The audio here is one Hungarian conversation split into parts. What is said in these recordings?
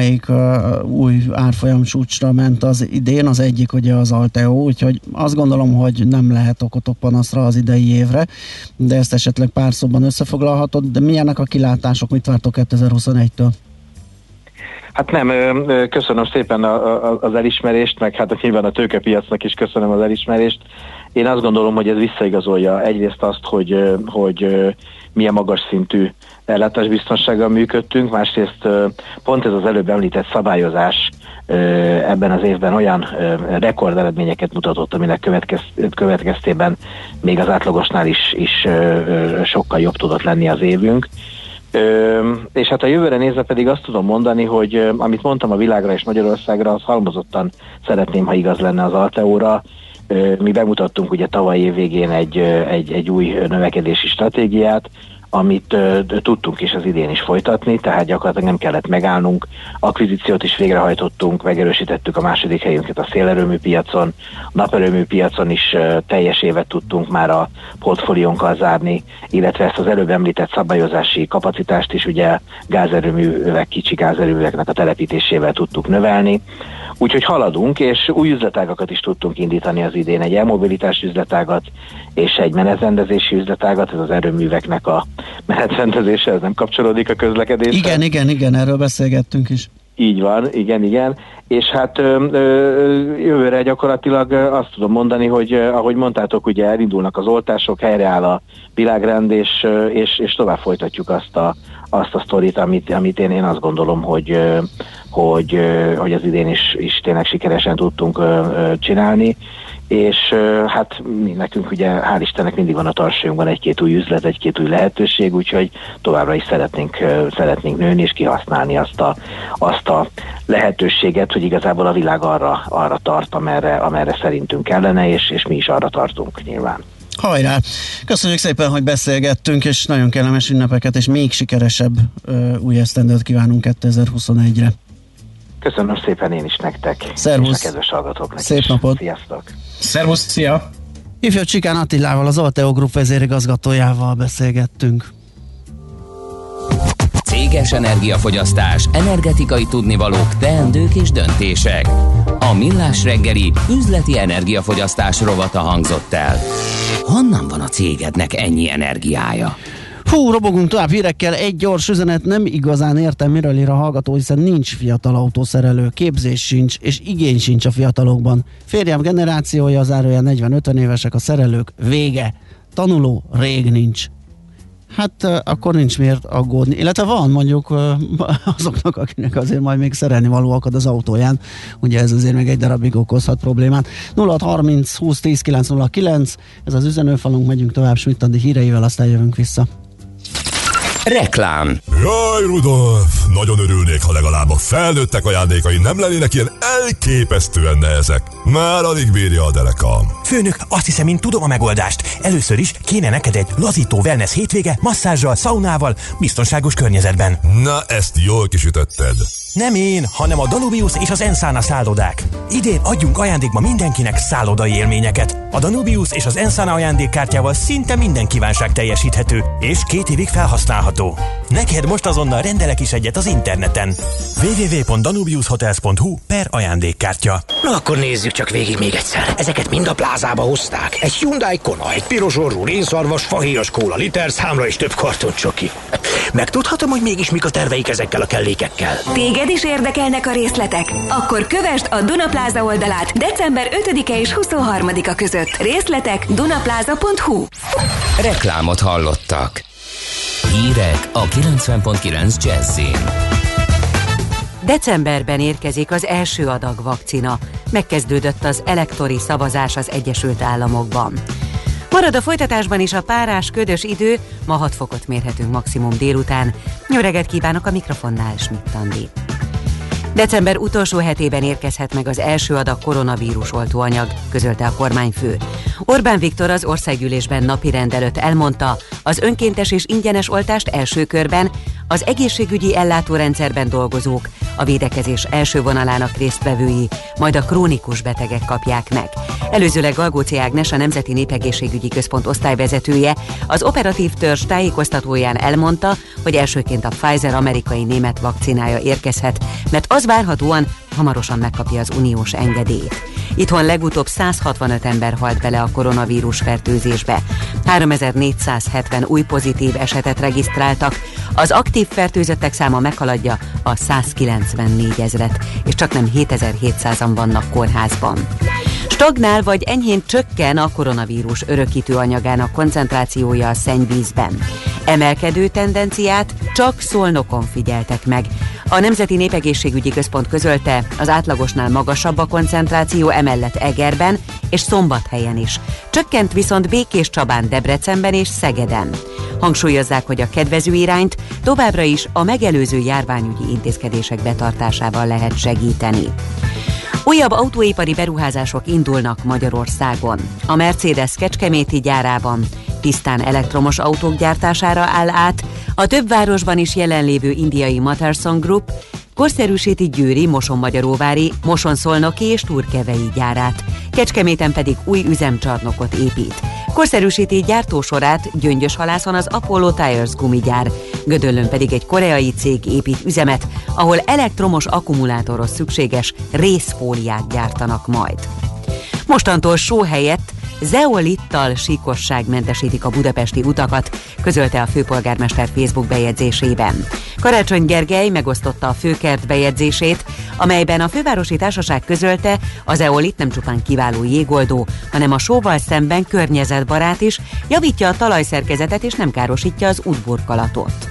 amelyik uh, új árfolyam csúcsra ment az idén, az egyik ugye az Alteo, úgyhogy azt gondolom, hogy nem lehet okotok panaszra az idei évre, de ezt esetleg pár szóban összefoglalhatod, de milyenek a kilátások, mit vártok 2021-től? Hát nem, köszönöm szépen az elismerést, meg hát nyilván a tőkepiacnak is köszönöm az elismerést. Én azt gondolom, hogy ez visszaigazolja egyrészt azt, hogy, hogy milyen magas szintű ellátásbiztonsággal működtünk, másrészt pont ez az előbb említett szabályozás ebben az évben olyan rekord eredményeket mutatott, aminek következ, következtében még az átlagosnál is, is sokkal jobb tudott lenni az évünk. Ö, és hát a jövőre nézve pedig azt tudom mondani, hogy amit mondtam a világra és Magyarországra, az halmozottan szeretném, ha igaz lenne az Alteóra. Mi bemutattunk ugye tavaly év végén egy, egy, egy új növekedési stratégiát, amit uh, tudtunk is az idén is folytatni, tehát gyakorlatilag nem kellett megállnunk. Akvizíciót is végrehajtottunk, megerősítettük a második helyünket a szélerőmű piacon, a naperőmű piacon is uh, teljes évet tudtunk már a portfóliónkkal zárni, illetve ezt az előbb említett szabályozási kapacitást is ugye gázerőművek, kicsi gázerőműveknek a telepítésével tudtuk növelni. Úgyhogy haladunk, és új üzletágakat is tudtunk indítani az idén, egy elmobilitás üzletágat és egy menetrendezési üzletágat, ez az erőműveknek a menetrendezése, ez nem kapcsolódik a közlekedéshez. Igen, igen, igen, erről beszélgettünk is. Így van, igen, igen. És hát ö, ö, jövőre gyakorlatilag azt tudom mondani, hogy ahogy mondtátok, ugye elindulnak az oltások, helyreáll a világrend, és, és, és tovább folytatjuk azt a, azt a sztorit, amit, amit én, én azt gondolom, hogy, hogy, hogy az idén is, is tényleg sikeresen tudtunk csinálni, és hát mi nekünk ugye hál' Istennek mindig van a tartsójunkban egy-két új üzlet, egy-két új lehetőség, úgyhogy továbbra is szeretnénk, szeretnénk nőni és kihasználni azt a, azt a lehetőséget, hogy igazából a világ arra, arra tart, amerre, amerre szerintünk kellene, és, és mi is arra tartunk nyilván. Hajrá! Köszönjük szépen, hogy beszélgettünk, és nagyon kellemes ünnepeket, és még sikeresebb uh, új esztendőt kívánunk 2021-re. Köszönöm szépen én is nektek. Szervusz. És a kedves hallgatóknak Szép is. napot. Sziasztok. Szervusz, szia! Ifjú Csikán Attilával, az Alteo Group vezérigazgatójával beszélgettünk. Céges energiafogyasztás, energetikai tudnivalók, teendők és döntések. A Millás reggeli üzleti energiafogyasztás rovata hangzott el. Honnan van a cégednek ennyi energiája? Hú, robogunk tovább hírekkel. Egy gyors üzenet, nem igazán értem, miről ír a hallgató, hiszen nincs fiatal autószerelő, képzés sincs, és igény sincs a fiatalokban. Férjem generációja, zárója 40-50 évesek a szerelők, vége. Tanuló rég nincs. Hát akkor nincs miért aggódni. Illetve van mondjuk azoknak, akinek azért majd még szerelni való akad az autóján. Ugye ez azért még egy darabig okozhat problémát. 0630 20 10 909, ez az üzenőfalunk, megyünk tovább Schmidt híreivel, aztán jövünk vissza. Reklám Jaj, Rudolf! Nagyon örülnék, ha legalább a felnőttek ajándékai nem lennének ilyen elképesztően nehezek. Már alig bírja a derekam. Főnök, azt hiszem, én tudom a megoldást. Először is kéne neked egy lazító wellness hétvége, masszázsal, szaunával, biztonságos környezetben. Na, ezt jól kisütötted. Nem én, hanem a Danubius és az Ensana szállodák. Idén adjunk ajándékba mindenkinek szállodai élményeket. A Danubius és az Ensana ajándékkártyával szinte minden kívánság teljesíthető, és két évig felhasználható. Neked most azonnal rendelek is egyet az interneten. www.danubiushotels.hu per ajándékkártya. Na akkor nézzük csak végig még egyszer. Ezeket mind a plázába hozták. Egy Hyundai Kona, egy piros orrú rénszarvas, fahéjas kóla liter, számla és több karton csoki. Megtudhatom, hogy mégis mik a terveik ezekkel a kellékekkel. Téged is érdekelnek a részletek? Akkor kövesd a Dunapláza oldalát december 5-e és 23-a között. Részletek dunapláza.hu Reklámot hallottak. Hírek a 90.9 Jazzin. Decemberben érkezik az első adag vakcina. Megkezdődött az elektori szavazás az Egyesült Államokban. Marad a folytatásban is a párás, ködös idő, ma 6 fokot mérhetünk maximum délután. Nyöreget kívánok a mikrofonnál, Schmidt Andi. December utolsó hetében érkezhet meg az első adag koronavírus oltóanyag, közölte a kormányfő. Orbán Viktor az országgyűlésben napi rendelőtt elmondta, az önkéntes és ingyenes oltást első körben az egészségügyi ellátórendszerben dolgozók, a védekezés első vonalának résztvevői, majd a krónikus betegek kapják meg. Előzőleg Galgóci Ágnes, a Nemzeti Népegészségügyi Központ osztályvezetője az operatív törzs tájékoztatóján elmondta, hogy elsőként a Pfizer amerikai német vakcinája érkezhet, mert az várhatóan hamarosan megkapja az uniós engedélyt. Itthon legutóbb 165 ember halt bele a koronavírus fertőzésbe. 3470 új pozitív esetet regisztráltak, az aktív fertőzöttek száma meghaladja a 194 ezret, és csak nem 7700-an vannak kórházban. Stagnál vagy enyhén csökken a koronavírus örökítő anyagának koncentrációja a szennyvízben. Emelkedő tendenciát csak Szolnokon figyeltek meg. A Nemzeti Népegészségügyi Központ közölte, az átlagosnál magasabb a koncentráció emellett Egerben és Szombathelyen is. Csökkent viszont Békés Csabán, Debrecenben és Szegeden. Hangsúlyozzák, hogy a kedvező irányt továbbra is a megelőző járványügyi intézkedések betartásával lehet segíteni. Újabb autóipari beruházások indulnak Magyarországon. A Mercedes Kecskeméti gyárában tisztán elektromos autók gyártására áll át, a több városban is jelenlévő indiai Materson Group korszerűsíti Győri, Moson-Magyaróvári, Moson-Szolnoki és Turkevei gyárát. Kecskeméten pedig új üzemcsarnokot épít. Korszerűsíti gyártósorát Gyöngyös halászon az Apollo Tires gumigyár, Gödöllön pedig egy koreai cég épít üzemet, ahol elektromos akkumulátorhoz szükséges részfóliát gyártanak majd. Mostantól só helyett zeolittal síkosságmentesítik a budapesti utakat, közölte a főpolgármester Facebook bejegyzésében. Karácsony Gergely megosztotta a főkert bejegyzését, amelyben a fővárosi társaság közölte, az eolit nem csupán kiváló jégoldó, hanem a sóval szemben környezetbarát is, javítja a talajszerkezetet és nem károsítja az útburkolatot.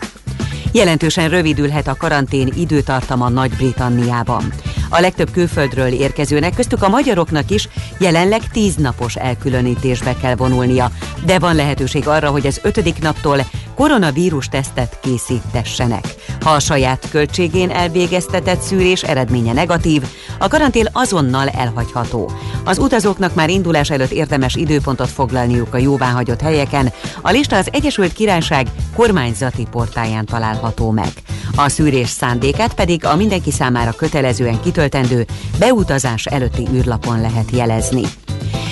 Jelentősen rövidülhet a karantén időtartama Nagy-Britanniában. A legtöbb külföldről érkezőnek, köztük a magyaroknak is jelenleg tíz napos elkülönítésbe kell vonulnia, de van lehetőség arra, hogy az ötödik naptól koronavírus tesztet készítessenek. Ha a saját költségén elvégeztetett szűrés eredménye negatív, a karantén azonnal elhagyható. Az utazóknak már indulás előtt érdemes időpontot foglalniuk a jóváhagyott helyeken. A lista az Egyesült Királyság kormányzati portáján található meg. A szűrés szándékát pedig a mindenki számára kötelezően kitöltendő beutazás előtti űrlapon lehet jelezni.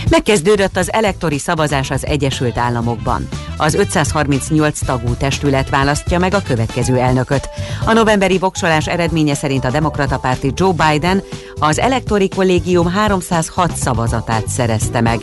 Megkezdődött az elektori szavazás az Egyesült Államokban. Az 538 tagú testület választja meg a következő elnököt. A novemberi voksolás eredménye szerint a demokrata párti Joe Biden az elektori kollégium 306 szavazatát szerezte meg,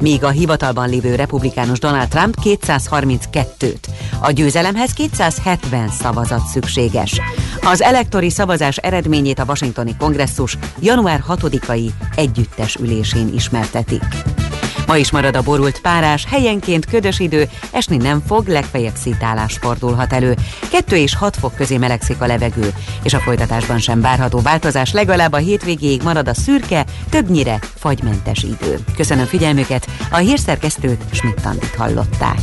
míg a hivatalban lévő republikánus Donald Trump 232-t. A győzelemhez 270 szavazat szükséges. Az elektori szavazás eredményét a Washingtoni kongresszus január 6-ai együttes ülésén ismertetik. Ma is marad a borult párás, helyenként ködös idő, esni nem fog, legfeljebb szítálás fordulhat elő. 2 és 6 fok közé melegszik a levegő, és a folytatásban sem várható változás, legalább a hétvégéig marad a szürke, többnyire fagymentes idő. Köszönöm figyelmüket, a hírszerkesztőt Schmidt hallották.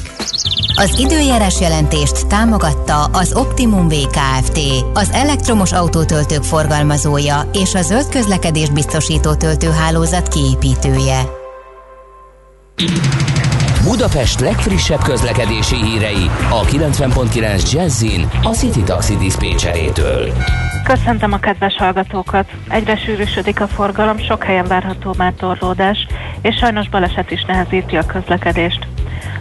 Az időjárás jelentést támogatta az Optimum VKFT, az elektromos autótöltők forgalmazója és a zöld közlekedés biztosító töltőhálózat kiépítője. Budapest legfrissebb közlekedési hírei a 90.9 Jazzin a City Taxi Dispécsejétől. Köszöntöm a kedves hallgatókat! Egyre sűrűsödik a forgalom, sok helyen várható már torlódás, és sajnos baleset is nehezíti a közlekedést.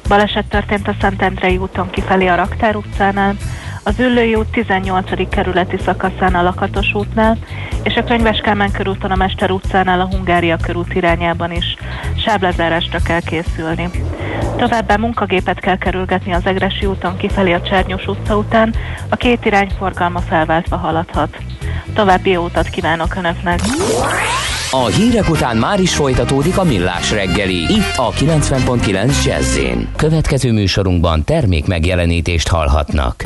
Baleset történt a Szentendrei úton kifelé a Raktár utcánál, az Üllői út 18. kerületi szakaszán a Lakatos útnál, és a Könyves Kálmán körúton a Mester utcánál a Hungária körút irányában is sáblezárásra kell készülni. Továbbá munkagépet kell kerülgetni az Egresi úton kifelé a Csernyos utca után, a két irány forgalma felváltva haladhat. További jó utat kívánok Önöknek! A hírek után már is folytatódik a millás reggeli, itt a 90.9 jazz Következő műsorunkban termék megjelenítést hallhatnak.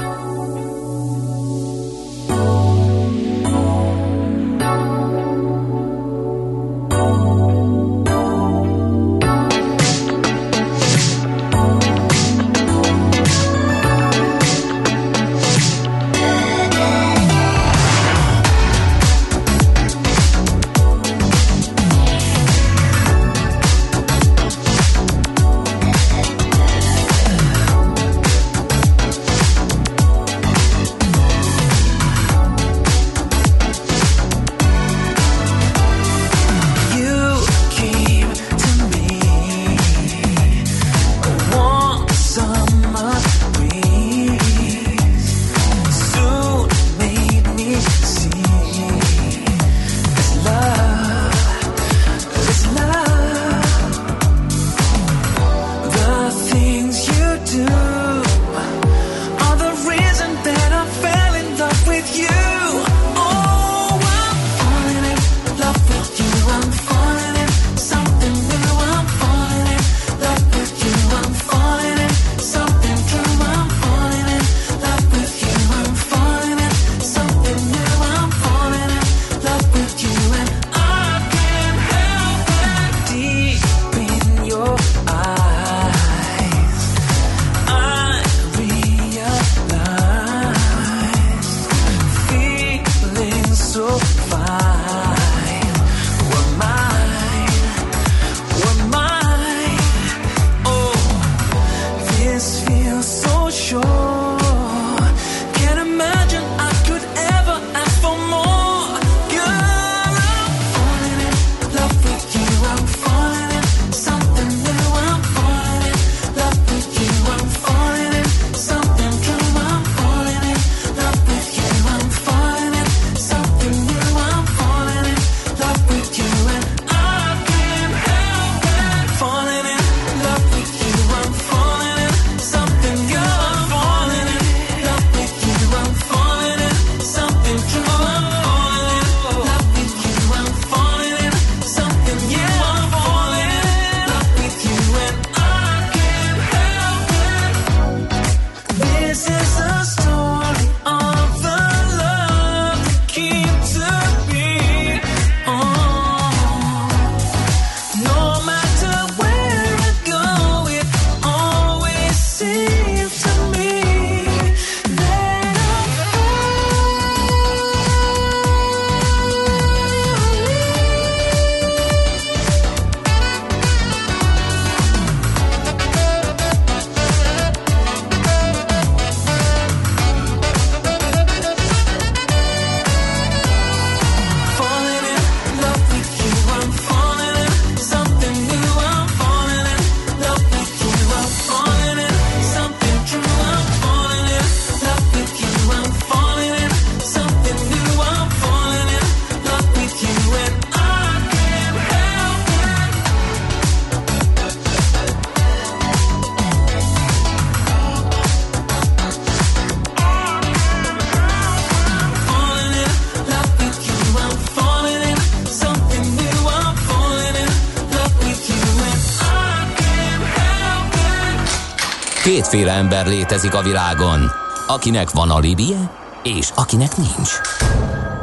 Kétféle ember létezik a világon, akinek van alibije, és akinek nincs.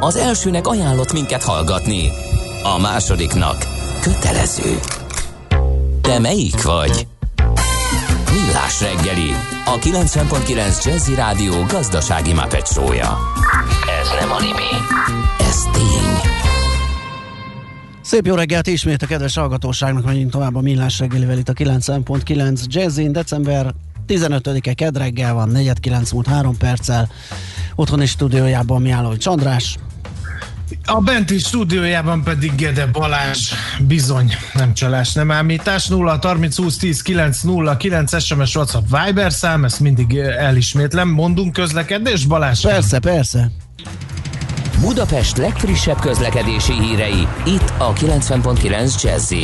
Az elsőnek ajánlott minket hallgatni, a másodiknak kötelező. Te melyik vagy? Millás reggeli, a 90.9 Jazzy Rádió gazdasági mapetsója. Ez nem animi, ez tény. Szép jó reggelt ismét a kedves hallgatóságnak, megyünk tovább a Millás reggelivel itt a 9.9 Jazzin, december 15-e kedreggel van, 4.9 múlt 3 perccel, otthoni stúdiójában Miálló Csandrás. A benti stúdiójában pedig Gede Balázs, bizony, nem csalás, nem ámítás, 0 30 20 10 9 0 9 SMS WhatsApp Viber szám, ezt mindig elismétlem, mondunk közlekedés Balázs? Persze, persze. Budapest legfrissebb közlekedési hírei, itt a 90.9 jazz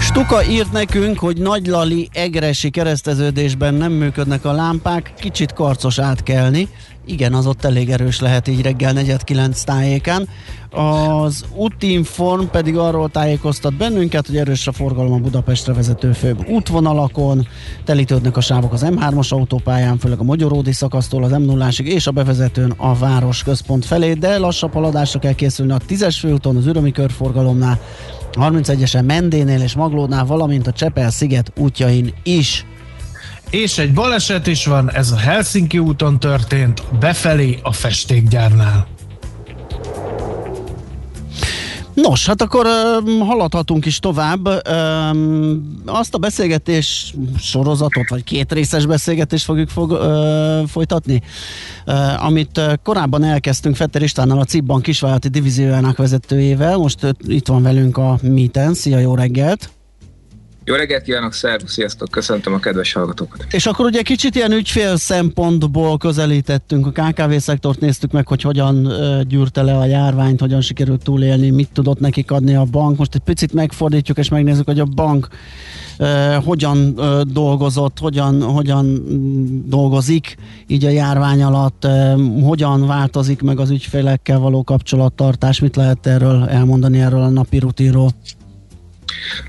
Stuka írt nekünk, hogy Nagy Lali egresi kereszteződésben nem működnek a lámpák, kicsit karcos átkelni. Igen, az ott elég erős lehet így reggel 4-9 tájékán. Az útinform pedig arról tájékoztat bennünket, hogy erős a forgalom a Budapestre vezető főbb útvonalakon, telítődnek a sávok az M3-as autópályán, főleg a Magyaródi szakasztól az m 0 és a bevezetőn a város központ felé, de lassabb haladásra kell készülni a 10-es főúton, az ürömi körforgalomnál, 31-esen Mendénél és Maglódnál, valamint a Csepel-sziget útjain is. És egy baleset is van, ez a Helsinki úton történt, befelé a festékgyárnál. Nos, hát akkor uh, haladhatunk is tovább. Uh, azt a beszélgetés sorozatot, vagy két részes beszélgetést fogjuk fog, uh, folytatni, uh, amit uh, korábban elkezdtünk Fetter Istvánnal, a Cibban kisvállalati divíziójának vezetőjével. Most uh, itt van velünk a Meeten. Szia, jó reggelt! Jó reggelt kívánok, szervusz, sziasztok, köszöntöm a kedves hallgatókat. És akkor ugye kicsit ilyen ügyfél szempontból közelítettünk, a KKV szektort néztük meg, hogy hogyan gyűrte le a járványt, hogyan sikerült túlélni, mit tudott nekik adni a bank. Most egy picit megfordítjuk és megnézzük, hogy a bank uh, hogyan uh, dolgozott, hogyan, hogyan dolgozik így a járvány alatt, uh, hogyan változik meg az ügyfélekkel való kapcsolattartás, mit lehet erről elmondani erről a napi rutinról?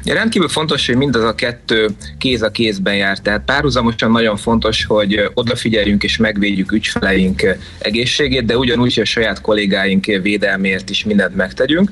Rendkívül fontos, hogy mindaz a kettő kéz a kézben jár, tehát párhuzamosan nagyon fontos, hogy odafigyeljünk és megvédjük ügyfeleink egészségét, de ugyanúgy, hogy a saját kollégáink védelmért is mindent megtegyünk.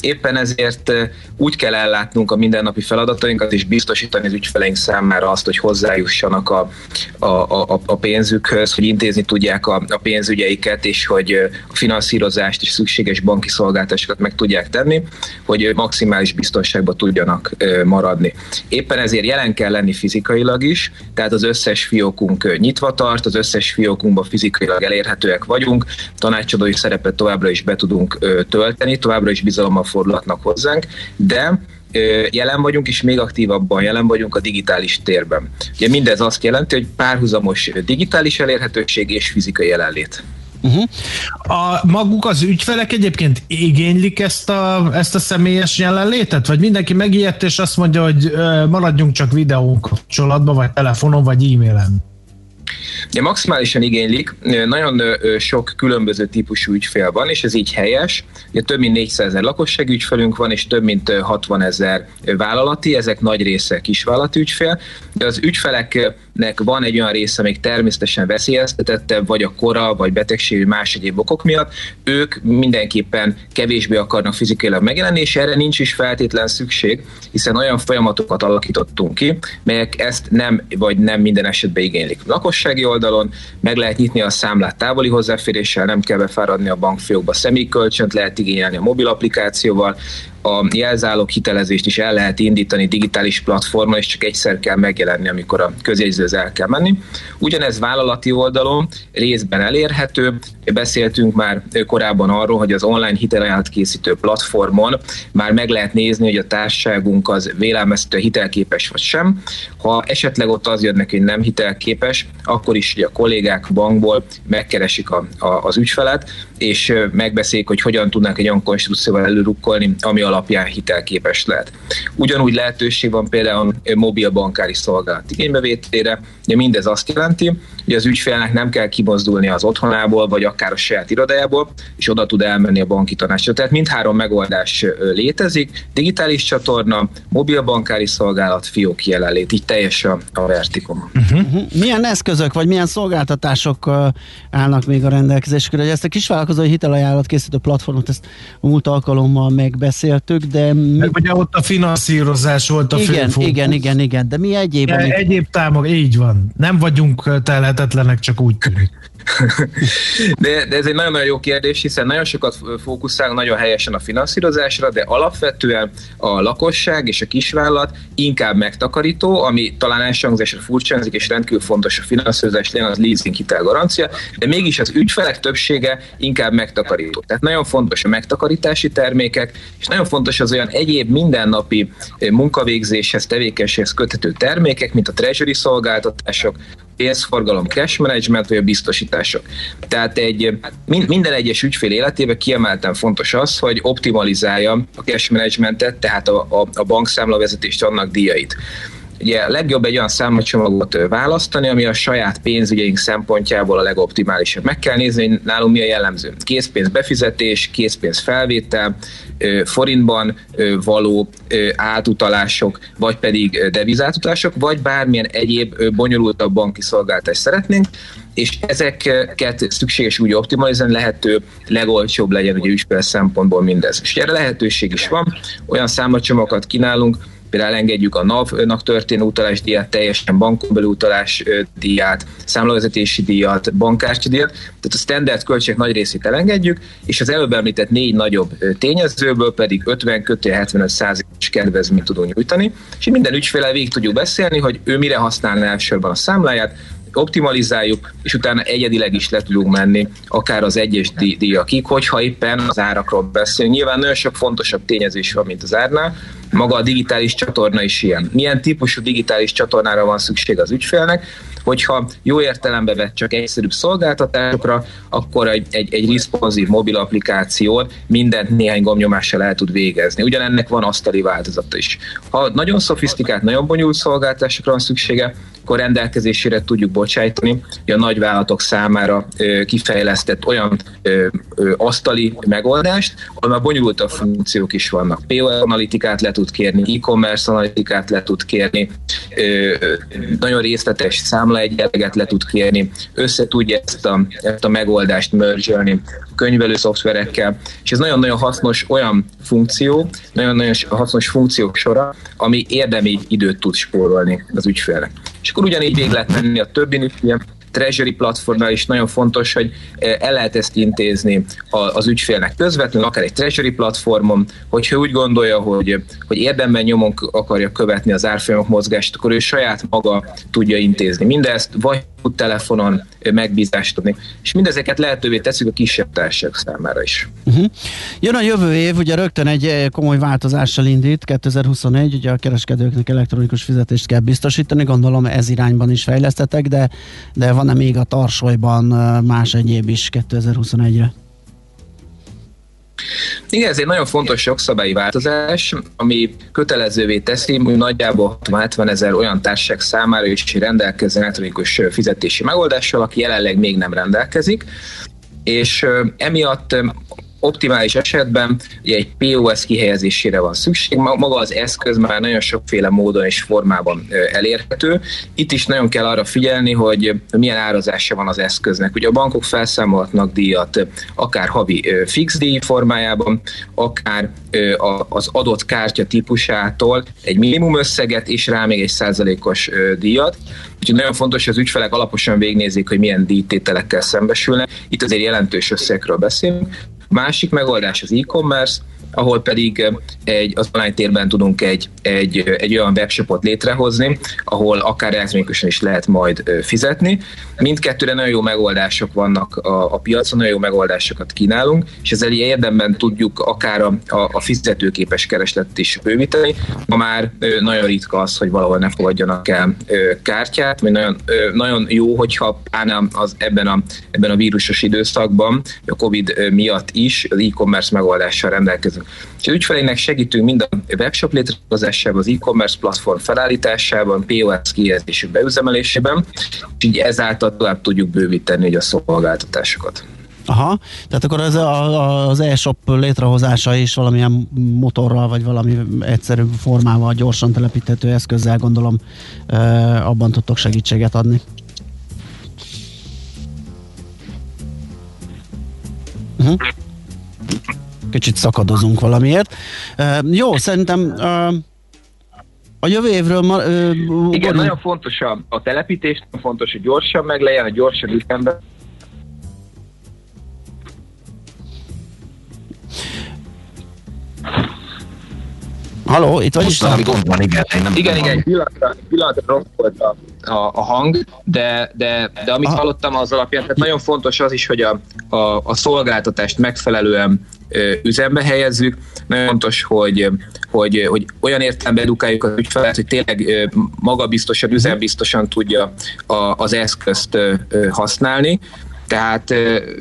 Éppen ezért úgy kell ellátnunk a mindennapi feladatainkat, és biztosítani az ügyfeleink számára azt, hogy hozzájussanak a, a, a, a pénzükhöz, hogy intézni tudják a, a pénzügyeiket, és hogy a finanszírozást és szükséges banki szolgáltatásokat meg tudják tenni, hogy maximális biztonságban tudjanak maradni. Éppen ezért jelen kell lenni fizikailag is, tehát az összes fiókunk nyitva tart, az összes fiókunkban fizikailag elérhetőek vagyunk, tanácsadói szerepet továbbra is be tudunk tölteni, továbbra is bizalommal fordulhatnak hozzánk, de jelen vagyunk, és még aktívabban jelen vagyunk a digitális térben. Ugye mindez azt jelenti, hogy párhuzamos digitális elérhetőség és fizikai jelenlét. Uh-huh. A maguk az ügyfelek egyébként igénylik ezt a, ezt a személyes jelenlétet? Vagy mindenki megijedt és azt mondja, hogy maradjunk csak videó kapcsolatban, vagy telefonon, vagy e-mailen? Ja, maximálisan igénylik, nagyon sok különböző típusú ügyfél van, és ez így helyes. Ugye több mint 400 ezer lakossági ügyfelünk van, és több mint 60 ezer vállalati, ezek nagy része kisvállalati ügyfél, de az ügyfeleknek van egy olyan része, még természetesen veszélyeztetette, vagy a kora, vagy betegség, más egyéb okok miatt, ők mindenképpen kevésbé akarnak fizikailag megjelenni, és erre nincs is feltétlen szükség, hiszen olyan folyamatokat alakítottunk ki, melyek ezt nem, vagy nem minden esetben igénylik. Lakossági oldalon meg lehet nyitni a számlát távoli hozzáféréssel, nem kell befáradni a bankfiókba, személykölcsönt lehet igényelni a mobil applikációval, a jelzálók hitelezést is el lehet indítani digitális platformon, és csak egyszer kell megjelenni, amikor a közjegyzőhöz el kell menni. Ugyanez vállalati oldalon részben elérhető, beszéltünk már korábban arról, hogy az online hitelajánlat készítő platformon már meg lehet nézni, hogy a társaságunk az vélelmezhető hitelképes vagy sem. Ha esetleg ott az jönnek, hogy nem hitelképes, akkor is hogy a kollégák bankból megkeresik a, a, az ügyfelet, és megbeszéljük, hogy hogyan tudnánk egy olyan konstrukcióval előrukkolni, ami alapján hitelképes lehet. Ugyanúgy lehetőség van például mobil bankári szolgálat igénybevételére, Ugye mindez azt jelenti, hogy az ügyfélnek nem kell kimozdulni az otthonából, vagy akár a saját irodájából, és oda tud elmenni a banki tanácsra. Tehát mindhárom megoldás létezik, digitális csatorna, mobilbankári szolgálat, fiók jelenlét, így teljes a, a vertikom. Uh-huh. Milyen eszközök, vagy milyen szolgáltatások állnak még a rendelkezésre? Ezt a kisvállalkozói hitelajánlat készítő platformot, ezt múlt alkalommal megbeszéltük, de... Mi... Meg ugye ott a finanszírozás volt a igen, fő Igen, igen, igen, de mi egyéb? Egyéb támog, így van. Nem vagyunk telhetetlenek, csak úgy tűnik. De, de ez egy nagyon-nagyon jó kérdés, hiszen nagyon sokat fókuszálunk nagyon helyesen a finanszírozásra, de alapvetően a lakosság és a kisvállalat inkább megtakarító, ami talán elsőhangzásra furcsa és rendkívül fontos a finanszírozás, legyen az leasing hitel garancia, de mégis az ügyfelek többsége inkább megtakarító. Tehát nagyon fontos a megtakarítási termékek, és nagyon fontos az olyan egyéb mindennapi munkavégzéshez, tevékenységhez köthető termékek, mint a treasury szolgáltatások, pénzforgalom, cash management vagy a biztosítások. Tehát egy, minden egyes ügyfél életében kiemelten fontos az, hogy optimalizálja a cash managementet, tehát a, a, a bankszámlavezetést annak díjait. Ugye legjobb egy olyan számlacsomagot választani, ami a saját pénzügyeink szempontjából a legoptimálisabb. Meg kell nézni, hogy nálunk mi a jellemző. Készpénz befizetés, készpénz felvétel, forintban való átutalások, vagy pedig devizátutalások, vagy bármilyen egyéb bonyolultabb banki szolgáltást szeretnénk, és ezeket szükséges úgy optimalizálni, lehető legolcsóbb legyen ugye ügyfél szempontból mindez. És erre lehetőség is van, olyan számlacsomagokat kínálunk, például engedjük a NAV-nak történő utalás díját, teljesen bankon belül utalás díját, számlavezetési díjat, bankkártya díjat, tehát a standard költségek nagy részét elengedjük, és az előbb említett négy nagyobb tényezőből pedig 50 kötő 75 százalékos kedvezményt tudunk nyújtani, és minden ügyfélel végig tudjuk beszélni, hogy ő mire használná elsősorban a számláját, optimalizáljuk, és utána egyedileg is le tudunk menni, akár az egyes díjakig, hogyha éppen az árakról beszélünk. Nyilván nagyon sok fontosabb tényező is van, mint az árnál, maga a digitális csatorna is ilyen. Milyen típusú digitális csatornára van szükség az ügyfélnek, hogyha jó értelembe vett csak egyszerűbb szolgáltatásokra, akkor egy, egy, egy responsív mobil applikációt mindent néhány gomnyomással el tud végezni. Ugyanennek van asztali változata is. Ha nagyon szofisztikált, nagyon bonyolult szolgáltatásokra van szüksége, akkor rendelkezésére tudjuk bocsájtani, hogy a nagyvállalatok számára kifejlesztett olyan asztali megoldást, ahol már bonyolultabb funkciók is vannak. PO analitikát le tud kérni, e-commerce analitikát le tud kérni, nagyon részletes számla egyenleget le tud kérni, össze tudja ezt a, ezt a megoldást mergelni könyvelő szoftverekkel, és ez nagyon-nagyon hasznos olyan funkció, nagyon-nagyon hasznos funkciók sora, ami érdemi időt tud spórolni az ügyfélnek. És akkor ugyanígy végig lehet menni a többi ügyfél, treasury platformnál is nagyon fontos, hogy eh, el lehet ezt intézni az ügyfélnek közvetlenül, akár egy treasury platformon, hogyha úgy gondolja, hogy, hogy érdemben nyomon akarja követni az árfolyamok mozgást, akkor ő saját maga tudja intézni mindezt, vagy telefonon megbízást adni. És mindezeket lehetővé teszünk a kisebb társaság számára is. Uh-huh. Jön a jövő év, ugye rögtön egy eh, komoly változással indít, 2021, ugye a kereskedőknek elektronikus fizetést kell biztosítani, gondolom ez irányban is fejlesztetek, de, de van-e még a tarsolyban más egyéb is 2021-re? Igen, ez egy nagyon fontos jogszabályi változás, ami kötelezővé teszi, hogy nagyjából 70 ezer olyan társaság számára is rendelkezzen elektronikus fizetési megoldással, aki jelenleg még nem rendelkezik. És emiatt optimális esetben ugye egy POS kihelyezésére van szükség, maga az eszköz már nagyon sokféle módon és formában elérhető. Itt is nagyon kell arra figyelni, hogy milyen árazása van az eszköznek. Ugye a bankok felszámolhatnak díjat akár havi fix díj formájában, akár az adott kártya típusától egy minimum összeget és rá még egy százalékos díjat. Úgyhogy nagyon fontos, hogy az ügyfelek alaposan végnézik, hogy milyen díjtételekkel szembesülnek. Itt azért jelentős összegről beszélünk. Másik megoldás az e-commerce, ahol pedig eh, egy, az online térben tudunk egy, egy, egy olyan webshopot létrehozni, ahol akár elektronikusan is lehet majd eh, fizetni. Mindkettőre nagyon jó megoldások vannak a, a piacon, nagyon jó megoldásokat kínálunk, és ezzel érdemben tudjuk akár a, a, a fizetőképes keresletet is bővíteni. Ma már eh, nagyon ritka az, hogy valahol ne fogadjanak el kártyát, vagy nagyon, nagyon jó, hogyha pláne az ebben a, ebben a vírusos időszakban, a COVID miatt is az e-commerce megoldással rendelkező rendelkezünk. És az ügyfeleinek segítünk mind a webshop létrehozásában, az e-commerce platform felállításában, POS kihelyezésük beüzemelésében, és így ezáltal tovább tudjuk bővíteni a szolgáltatásokat. Aha, tehát akkor ez a, az e-shop létrehozása is valamilyen motorral, vagy valami egyszerű formával, gyorsan telepíthető eszközzel gondolom abban tudtok segítséget adni. Uh-huh. Kicsit szakadozunk valamiért. Jó, szerintem a jövő évről... Ma, uh, Igen, borul... nagyon fontos a, a telepítés, nagyon fontos, hogy gyorsan meglegyen, a gyorsan üzembe Haló, itt vagy is? Valami gond van, igen. Nem igen, igen, pillanatra, pillanatra rossz volt a, a, a hang, de, de, de amit Aha. hallottam az alapján, tehát nagyon fontos az is, hogy a, a, a szolgáltatást megfelelően ö, üzembe helyezzük. Nagyon fontos, hogy, hogy, hogy olyan értelemben edukáljuk az ügyfelet, hogy tényleg ö, magabiztosan, üzembiztosan tudja a, az eszközt ö, használni tehát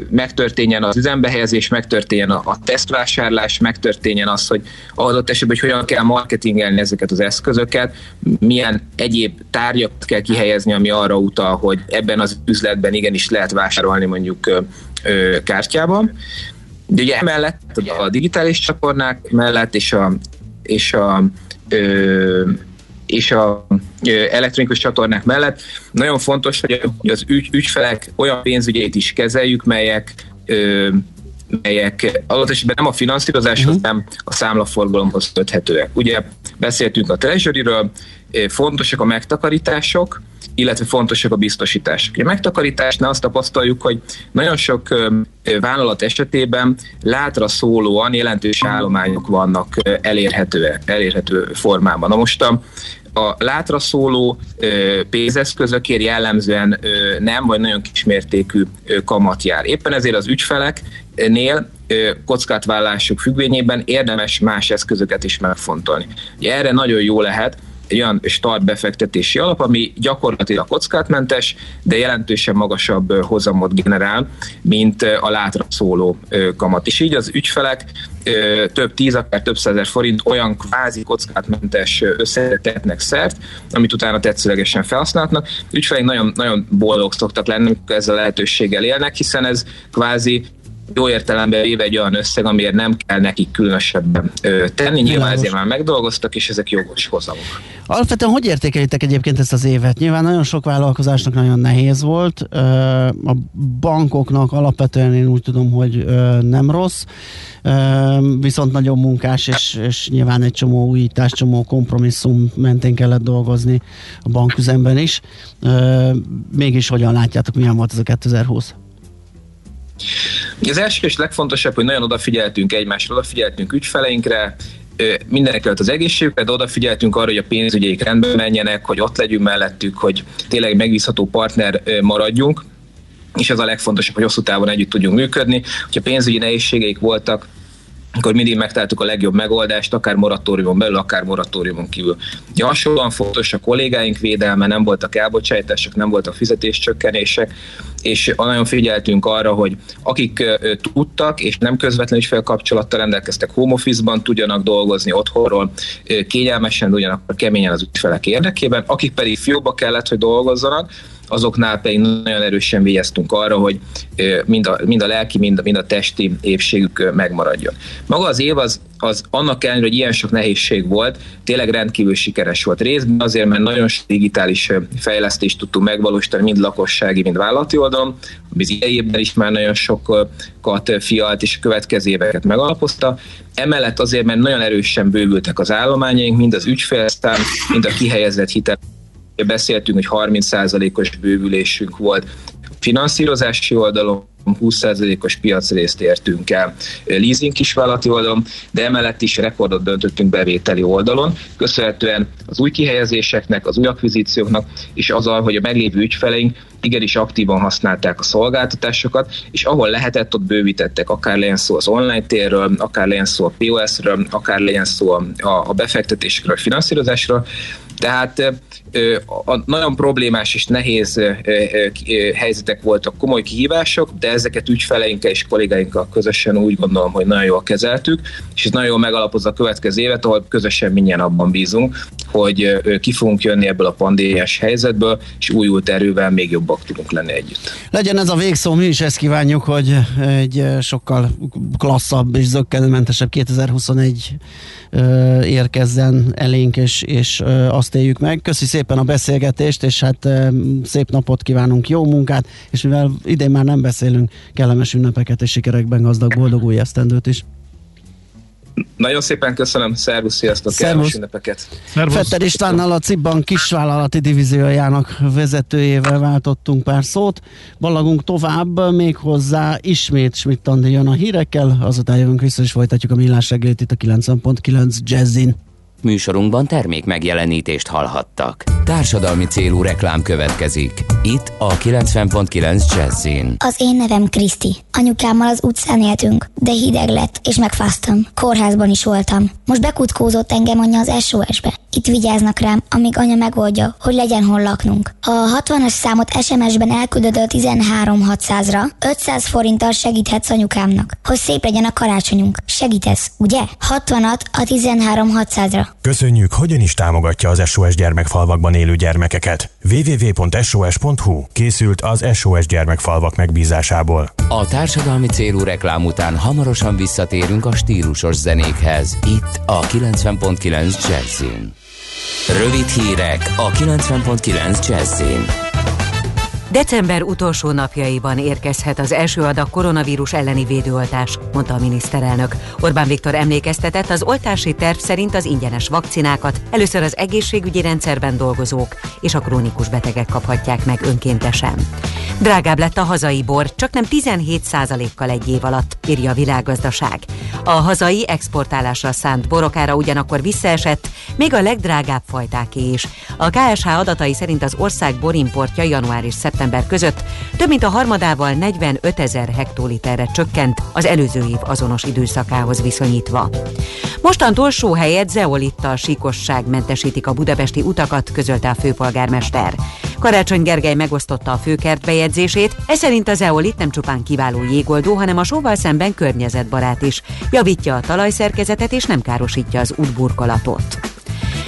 megtörténjen az üzembehelyezés, megtörténjen a, a tesztvásárlás, megtörténjen az, hogy adott esetben, hogy hogyan kell marketingelni ezeket az eszközöket, milyen egyéb tárgyak kell kihelyezni, ami arra utal, hogy ebben az üzletben igenis lehet vásárolni mondjuk kártyában. De ugye emellett a digitális csatornák mellett és a, és a és a elektronikus csatornák mellett nagyon fontos, hogy az ügy, ügyfelek olyan pénzügyeit is kezeljük, melyek melyek adott esetben nem a finanszírozáshoz, uh-huh. nem a számlaforgalomhoz köthetőek. Ugye beszéltünk a treasury fontosak a megtakarítások, illetve fontosak a biztosítások. A megtakarításnál azt tapasztaljuk, hogy nagyon sok vállalat esetében látra szólóan jelentős állományok vannak elérhető, elérhető formában. Na most a, a látra szóló pénzeszközökért jellemzően nem, vagy nagyon kismértékű kamat jár. Éppen ezért az ügyfeleknél kockátvállalásuk függvényében érdemes más eszközöket is megfontolni. Ugye erre nagyon jó lehet, egy olyan start befektetési alap, ami gyakorlatilag kockátmentes, de jelentősen magasabb hozamot generál, mint a látra szóló kamat. És így az ügyfelek több tíz, akár több százer forint olyan kvázi kockátmentes összetetnek szert, amit utána tetszőlegesen felhasználhatnak. Ügyfeleink nagyon, nagyon boldog szoktak lenni, amikor ezzel a lehetőséggel élnek, hiszen ez kvázi jó értelemben véve egy olyan összeg, amiért nem kell nekik különösebben ö, tenni. Nyilván ezért már megdolgoztak, és ezek jogos hozamok. Alapvetően hogy értékelitek egyébként ezt az évet? Nyilván nagyon sok vállalkozásnak nagyon nehéz volt, a bankoknak alapvetően én úgy tudom, hogy nem rossz, viszont nagyon munkás, és, és nyilván egy csomó újítás, csomó kompromisszum mentén kellett dolgozni a banküzemben is. Mégis hogyan látjátok, milyen volt ez a 2020? Az első és legfontosabb, hogy nagyon odafigyeltünk egymásra, odafigyeltünk ügyfeleinkre, mindenek előtt az egészségükre, de odafigyeltünk arra, hogy a pénzügyeik rendben menjenek, hogy ott legyünk mellettük, hogy tényleg megbízható partner maradjunk, és ez a legfontosabb, hogy hosszú távon együtt tudjunk működni. Hogyha pénzügyi nehézségeik voltak, akkor mindig megtaláltuk a legjobb megoldást, akár moratóriumon belül, akár moratóriumon kívül. Ugye hasonlóan fontos a kollégáink védelme, nem voltak elbocsátások, nem voltak fizetéscsökkenések, és nagyon figyeltünk arra, hogy akik tudtak, és nem közvetlenül is felkapcsolattal rendelkeztek home office-ban, tudjanak dolgozni otthonról, kényelmesen, ugyanakkor keményen az ügyfelek érdekében, akik pedig fióba kellett, hogy dolgozzanak, azoknál pedig nagyon erősen vigyeztünk arra, hogy mind a, mind a lelki, mind a, mind a testi épségük megmaradjon. Maga az év az, az annak ellenére, hogy ilyen sok nehézség volt, tényleg rendkívül sikeres volt. Részben azért, mert nagyon sok digitális fejlesztést tudtunk megvalósítani, mind lakossági, mind vállalati oldalon, ami az idejében is már nagyon sokat fialt, és a következő éveket megalapozta. Emellett azért, mert nagyon erősen bővültek az állományaink, mind az ügyfélszám, mind a kihelyezett hitel Beszéltünk, hogy 30%-os bővülésünk volt. Finanszírozási oldalon, 20%-os piacrészt értünk el. Leasing kisvállalati oldalon, de emellett is rekordot döntöttünk bevételi oldalon, köszönhetően az új kihelyezéseknek, az új akvizícióknak, és azzal, hogy a meglévő ügyfeleink igenis aktívan használták a szolgáltatásokat, és ahol lehetett, ott bővítettek, akár legyen szó az online térről, akár legyen szó a POS-ről, akár legyen szó a, a befektetésekről, a finanszírozásról, tehát a nagyon problémás és nehéz helyzetek voltak, komoly kihívások, de ezeket ügyfeleinkkel és kollégáinkkal közösen úgy gondolom, hogy nagyon jól kezeltük, és ez nagyon jól megalapozza a következő évet, ahol közösen mindjárt abban bízunk, hogy ki fogunk jönni ebből a pandémiás helyzetből, és újult erővel még jobbak tudunk lenni együtt. Legyen ez a végszó, mi is ezt kívánjuk, hogy egy sokkal klasszabb és zöggenőmentesebb 2021 érkezzen elénk, és, és azt éljük meg. Köszi szépen a beszélgetést, és hát szép napot kívánunk, jó munkát, és mivel idén már nem beszélünk, kellemes ünnepeket és sikerekben gazdag, boldog új esztendőt is. Nagyon szépen köszönöm, szervusz, sziasztok, kellemes ünnepeket. Fetter Istvánnal a CIBBAN kisvállalati divíziójának vezetőjével váltottunk pár szót. Ballagunk tovább, még hozzá ismét Schmidt jön a hírekkel, azután jövünk vissza és folytatjuk a millás reggelit itt a 90.9 Jazzin. Műsorunkban termék megjelenítést hallhattak. Társadalmi célú reklám következik. Itt a 90.9 Jazzin. Az én nevem Kriszti. Anyukámmal az utcán éltünk, de hideg lett, és megfáztam. Kórházban is voltam. Most bekutkózott engem anya az SOS-be. Itt vigyáznak rám, amíg anya megoldja, hogy legyen hol laknunk. A 60-as számot SMS-ben elküldöd a 13600-ra, 500 forinttal segíthetsz anyukámnak, hogy szép legyen a karácsonyunk. Segítesz, ugye? 60-at a 13600-ra. Köszönjük, hogyan is támogatja az SOS gyermekfalvakban élő gyermekeket. www.sos.hu készült az SOS gyermekfalvak megbízásából. A társadalmi célú reklám után hamarosan visszatérünk a stílusos zenékhez. Itt a 90.9 Jazzin. Rövid hírek a 90.9 Jazzin. December utolsó napjaiban érkezhet az első adag koronavírus elleni védőoltás, mondta a miniszterelnök. Orbán Viktor emlékeztetett, az oltási terv szerint az ingyenes vakcinákat először az egészségügyi rendszerben dolgozók és a krónikus betegek kaphatják meg önkéntesen. Drágább lett a hazai bor, csak nem 17%-kal egy év alatt, írja a világgazdaság. A hazai exportálásra szánt borokára ugyanakkor visszaesett, még a legdrágább fajtáké is. A KSH adatai szerint az ország borimportja január és szeptember szeptember között több mint a harmadával 45 ezer hektoliterre csökkent az előző év azonos időszakához viszonyítva. Mostantól só helyett zeolittal síkosság mentesítik a budapesti utakat, közölte a főpolgármester. Karácsony Gergely megosztotta a főkert bejegyzését, ez szerint az zeolit nem csupán kiváló jégoldó, hanem a sóval szemben környezetbarát is. Javítja a talajszerkezetet és nem károsítja az útburkolatot.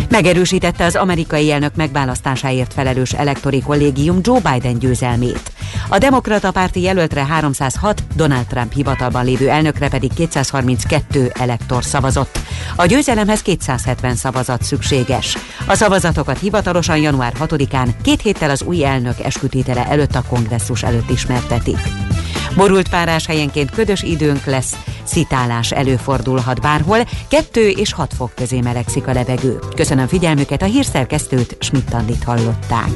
Megerősítette az amerikai elnök megválasztásáért felelős elektori kollégium Joe Biden győzelmét. A demokrata párti jelöltre 306, Donald Trump hivatalban lévő elnökre pedig 232 elektor szavazott. A győzelemhez 270 szavazat szükséges. A szavazatokat hivatalosan január 6-án, két héttel az új elnök eskütétele előtt a kongresszus előtt ismertetik. Borult párás helyenként ködös időnk lesz, szitálás előfordulhat bárhol, 2 és 6 fok közé melegszik a levegő. Köszönöm figyelmüket, a hírszerkesztőt Schmidt-Tandit hallották.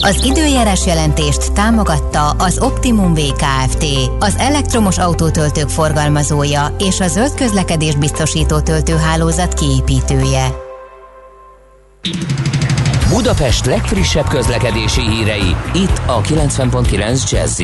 Az időjárás jelentést támogatta az Optimum VKFT, az elektromos autótöltők forgalmazója és a zöld közlekedés biztosító töltőhálózat kiépítője. Budapest legfrissebb közlekedési hírei, itt a 90.9 jazz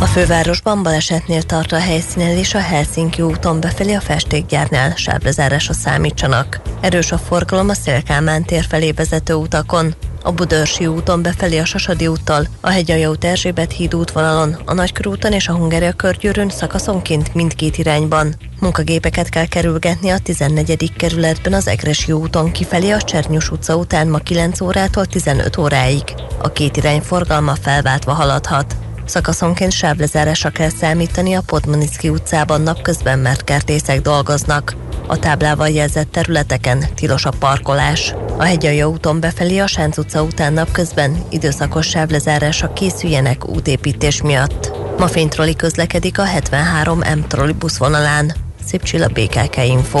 a fővárosban balesetnél tart a helyszínen és a Helsinki úton befelé a festékgyárnál sávlezárásra számítsanak. Erős a forgalom a Szélkámán tér felé vezető utakon, a Budörsi úton befelé a Sasadi úttal, a Hegyalja út Erzsébet híd útvonalon, a Nagykörúton és a Hungária körgyűrűn szakaszonként mindkét irányban. Munkagépeket kell kerülgetni a 14. kerületben az Egresi úton kifelé a Csernyus utca után ma 9 órától 15 óráig. A két irány forgalma felváltva haladhat. Szakaszonként sávlezárásra kell számítani a Podmanicki utcában napközben, mert kertészek dolgoznak. A táblával jelzett területeken tilos a parkolás. A hegyalja úton befelé a Sánc utca után napközben időszakos sávlezárásra készüljenek útépítés miatt. Ma fénytroli közlekedik a 73 M trollibusz vonalán. Szép csilla BKK Info.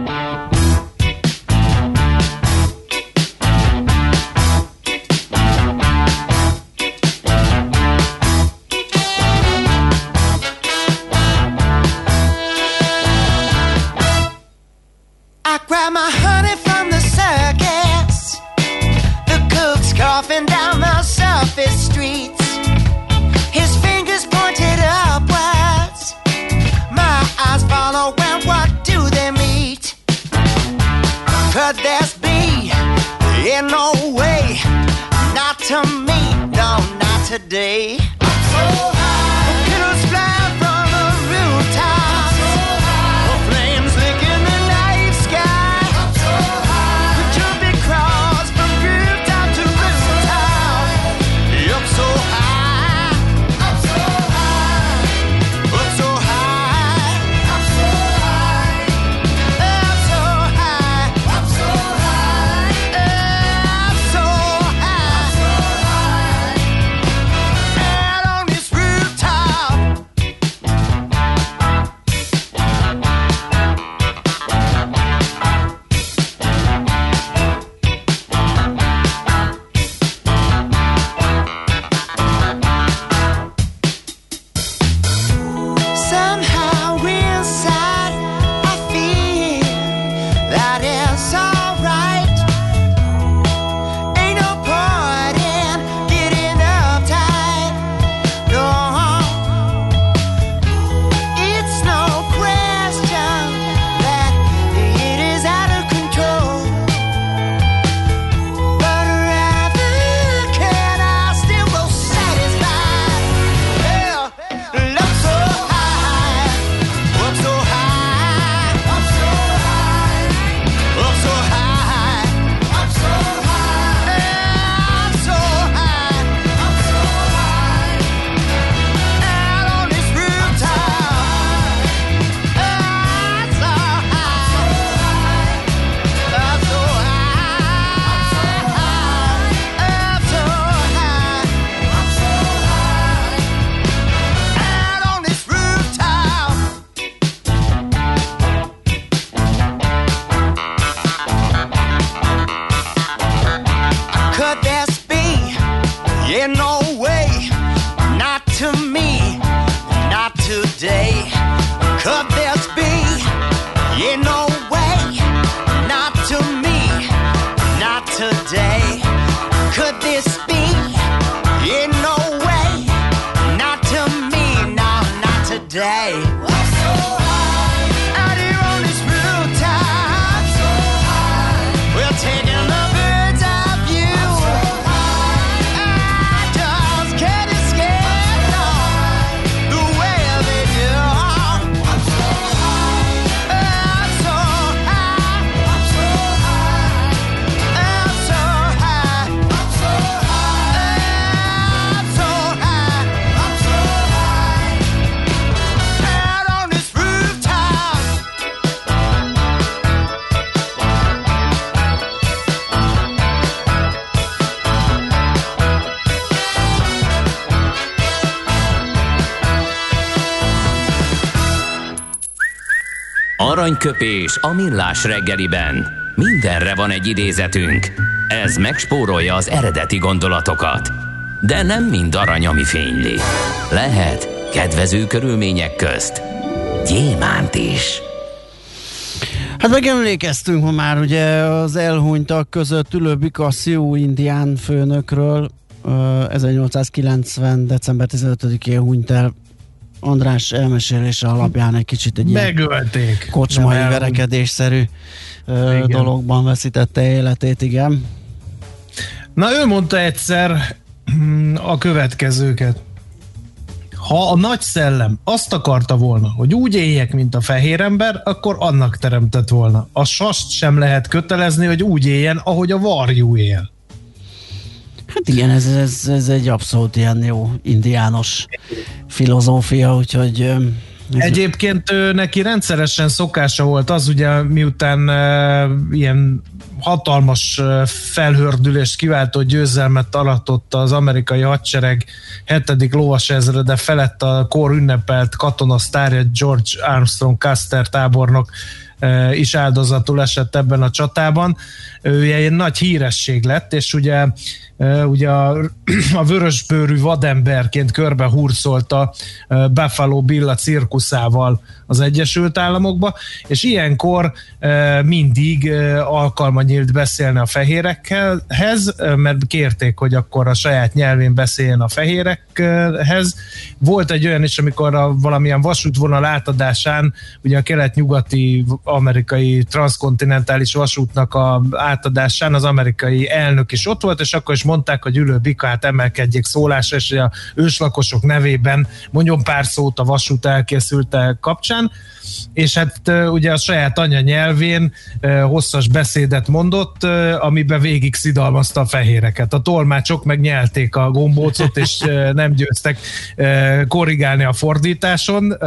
Aranyköpés a millás reggeliben. Mindenre van egy idézetünk. Ez megspórolja az eredeti gondolatokat. De nem mind arany, ami fényli. Lehet kedvező körülmények közt gyémánt is. Hát megemlékeztünk ma már ugye az elhunytak között ülő Picasso indián főnökről, ö, 1890. december 15-én hunyt el András elmesélése alapján egy kicsit egy ilyen Megölték. kocsmai Nem verekedésszerű Igen. dologban veszítette életét, igen. Na ő mondta egyszer mm, a következőket. Ha a nagy szellem azt akarta volna, hogy úgy éljek, mint a fehér ember, akkor annak teremtett volna. A sast sem lehet kötelezni, hogy úgy éljen, ahogy a varjú él. Hát igen, ez, ez, ez egy abszolút ilyen jó indiános filozófia, úgyhogy ez Egyébként neki rendszeresen szokása volt az, ugye miután e, ilyen hatalmas e, felhördülést kiváltó győzelmet aratott az amerikai hadsereg 7. lovas ezrede felett a kor ünnepelt katonasztárja George Armstrong Custer tábornok e, is áldozatul esett ebben a csatában. Ő ilyen nagy híresség lett, és ugye ugye a, a vörösbőrű vademberként körbe hurcolta Buffalo Bill a cirkuszával az Egyesült Államokba, és ilyenkor mindig alkalma nyílt beszélni a fehérekhez, mert kérték, hogy akkor a saját nyelvén beszéljen a fehérekhez. Volt egy olyan is, amikor a valamilyen vasútvonal átadásán, ugye a kelet-nyugati amerikai transzkontinentális vasútnak a átadásán az amerikai elnök is ott volt, és akkor is mondták, hogy ülő bikát emelkedjék szólásra, és a őslakosok nevében mondjon pár szót a vasút elkészülte kapcsán és hát ugye a saját anyanyelvén hosszas beszédet mondott, amiben végig szidalmazta a fehéreket. A tolmácsok megnyelték a gombócot, és nem győztek korrigálni a fordításon,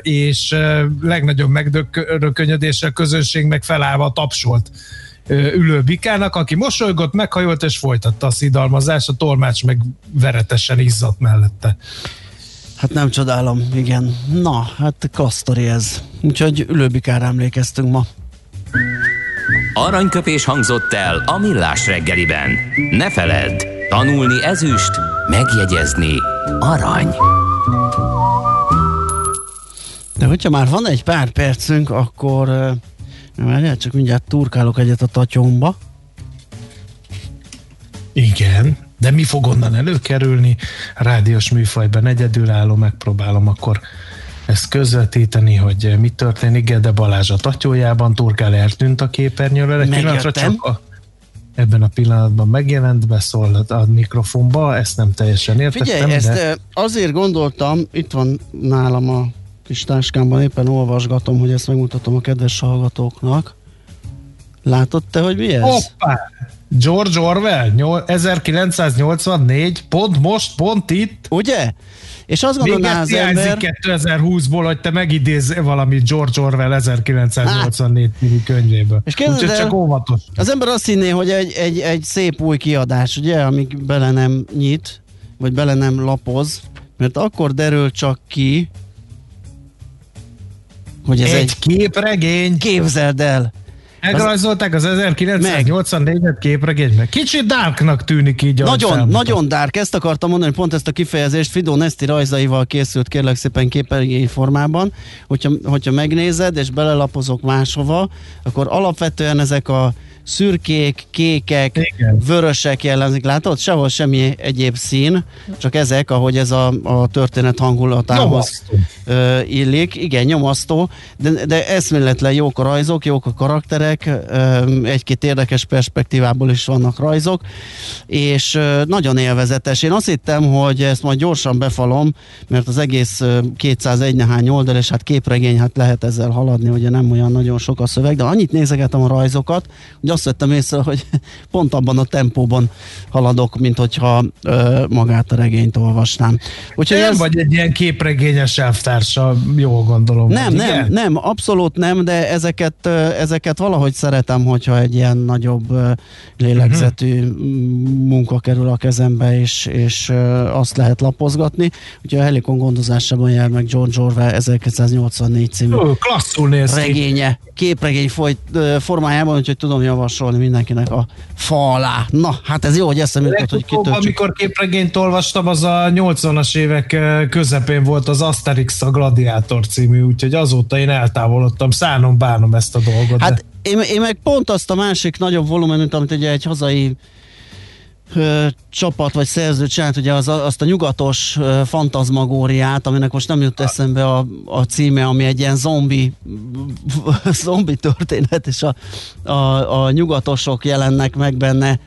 és legnagyobb megdökönyödésre a közönség meg felállva tapsolt ülő bikának, aki mosolygott, meghajolt és folytatta a szidalmazást, a tolmács meg veretesen izzadt mellette. Hát nem csodálom, igen. Na, hát kasztori ez. Úgyhogy ülőbikára emlékeztünk ma. Aranyköpés hangzott el a millás reggeliben. Ne feledd, tanulni ezüst, megjegyezni arany. De hogyha már van egy pár percünk, akkor uh, várjál, csak mindjárt turkálok egyet a tatyomba. Igen, de mi fog onnan előkerülni? Rádiós műfajban egyedülálló, megpróbálom akkor ezt közvetíteni, hogy mi történik. Gede Balázs a tatyójában, Turkál eltűnt a képernyőről. Egy pillanatra csak a, ebben a pillanatban megjelent, beszól a mikrofonba, ezt nem teljesen értettem, Figyelj, ezt de ö, azért gondoltam, itt van nálam a kis táskámban, éppen olvasgatom, hogy ezt megmutatom a kedves hallgatóknak. Látod te, hogy mi ez? Hoppá! George Orwell, nyol- 1984, pont most, pont itt. Ugye? És azt gondolná az ember... 2020-ból, hogy te megidéz valami George Orwell 1984 című könyvéből. És Úgyhogy el- csak óvatos. Az ember azt hinné, hogy egy, egy, egy szép új kiadás, ugye, amíg bele nem nyit, vagy bele nem lapoz, mert akkor derül csak ki, hogy ez egy, egy, képregény. Képzeld el! Megrajzolták az 1984-et képregényben. Kicsit darknak tűnik így. Nagyon, felmutat. nagyon dark, ezt akartam mondani, pont ezt a kifejezést Fidó Neszti rajzaival készült kérlek szépen képregény formában, hogyha, hogyha megnézed és belelapozok máshova, akkor alapvetően ezek a szürkék, kékek, Igen. vörösek jellemzik, látod? Sehol semmi egyéb szín, csak ezek, ahogy ez a, a történet hangulatához ö, illik. Igen, nyomasztó, de, de eszméletlen jók a rajzok, jók a karakterek, egy-két érdekes perspektívából is vannak rajzok, és nagyon élvezetes. Én azt hittem, hogy ezt majd gyorsan befalom, mert az egész ö, 201 nehány oldal, és hát képregény, hát lehet ezzel haladni, ugye nem olyan nagyon sok a szöveg, de annyit nézegetem a rajzokat, hogy azt vettem észre, hogy pont abban a tempóban haladok, mint hogyha ö, magát a regényt olvasnám. Úgyhogy Nem ez... vagy egy ilyen képregényes elvtársa, jól gondolom. Nem, vagy, nem, igen? nem, abszolút nem, de ezeket, ezeket valahogy szeretem, hogyha egy ilyen nagyobb lélegzetű uh-huh. munka kerül a kezembe, és, és azt lehet lapozgatni. Úgyhogy a Helikon gondozásában jár meg George Orwell 1984 című Ö, klasszul néz regénye, képregény folyt, formájában, úgyhogy tudom javasolni mindenkinek a fa alá. Na, hát ez jó, hogy eszembe jutott, hogy kitöltsük. amikor képregényt olvastam, az a 80-as évek eh, közepén volt az Asterix a Gladiátor című, úgyhogy azóta én eltávolodtam, szánom, bánom ezt a dolgot. Hát de... én, én meg pont azt a másik nagyobb volumenűt, amit ugye egy hazai csapat vagy szerző csinált, ugye az, a- azt a nyugatos fantazmagóriát, aminek most nem jut eszembe a, a címe, ami egy ilyen zombi, zombi történet, és a, a, a nyugatosok jelennek meg benne.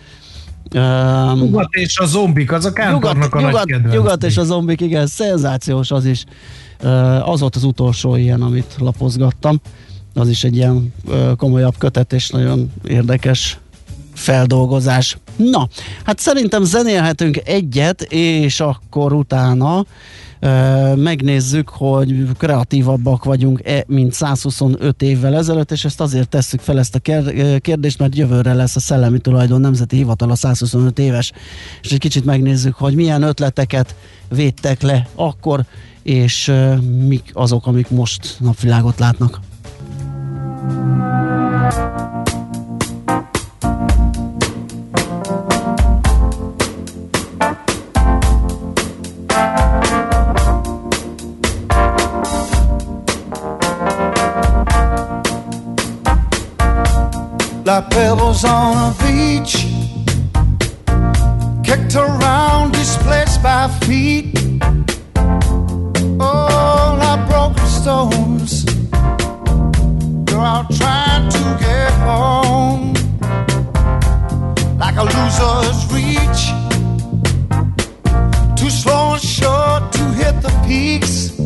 Um, Nyugat és a zombik, az a Kántornak a nagy nyugat, kedvenc. nyugat és a zombik, igen, szenzációs az is. Ö, Az volt az utolsó ilyen, amit lapozgattam. Az is egy ilyen ö, komolyabb kötet, és nagyon érdekes feldolgozás. Na, hát szerintem zenélhetünk egyet, és akkor utána ö, megnézzük, hogy kreatívabbak vagyunk-e, mint 125 évvel ezelőtt, és ezt azért tesszük fel ezt a kérdést, mert jövőre lesz a Szellemi Tulajdon Nemzeti Hivatal a 125 éves, és egy kicsit megnézzük, hogy milyen ötleteket védtek le akkor, és ö, mik azok, amik most napvilágot látnak. like pebbles on a beach, kicked around, displaced by feet. Oh, like broken stones, you're out trying to get home, like a loser's reach, too slow and short to hit the peaks.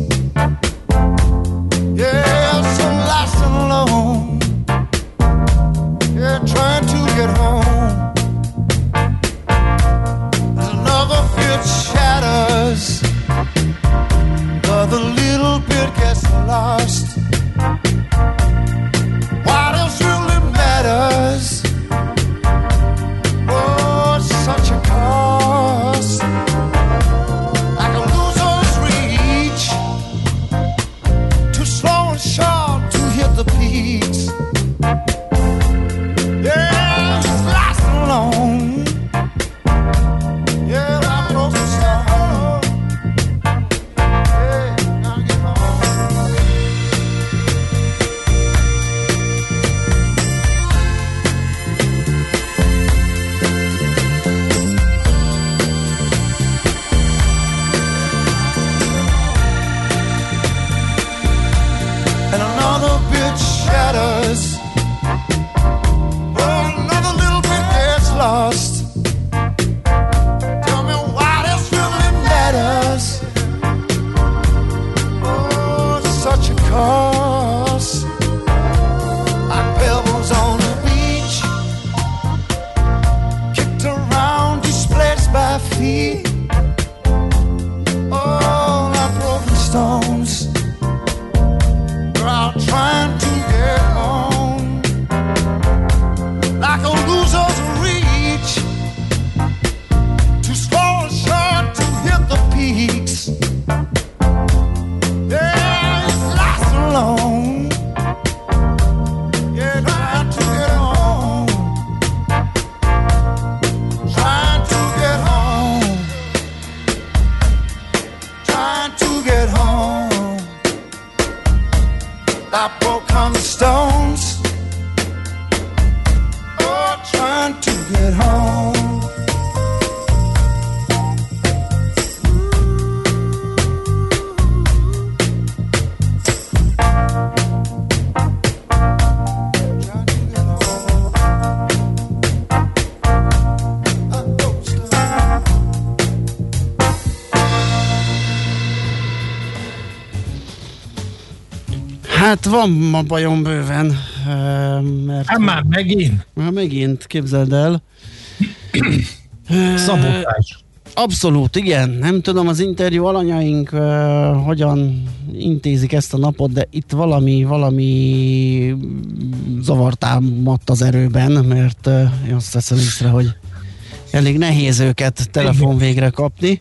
Yeah, so lost. shatters, but the little bit gets lost. Hát van ma bajom bőven. Mert Hát már megint. Már megint, képzeld el. Szabotás. Abszolút, igen. Nem tudom, az interjú alanyaink uh, hogyan intézik ezt a napot, de itt valami, valami zavartámadt az erőben, mert uh, azt veszem észre, hogy elég nehéz őket telefon végre kapni.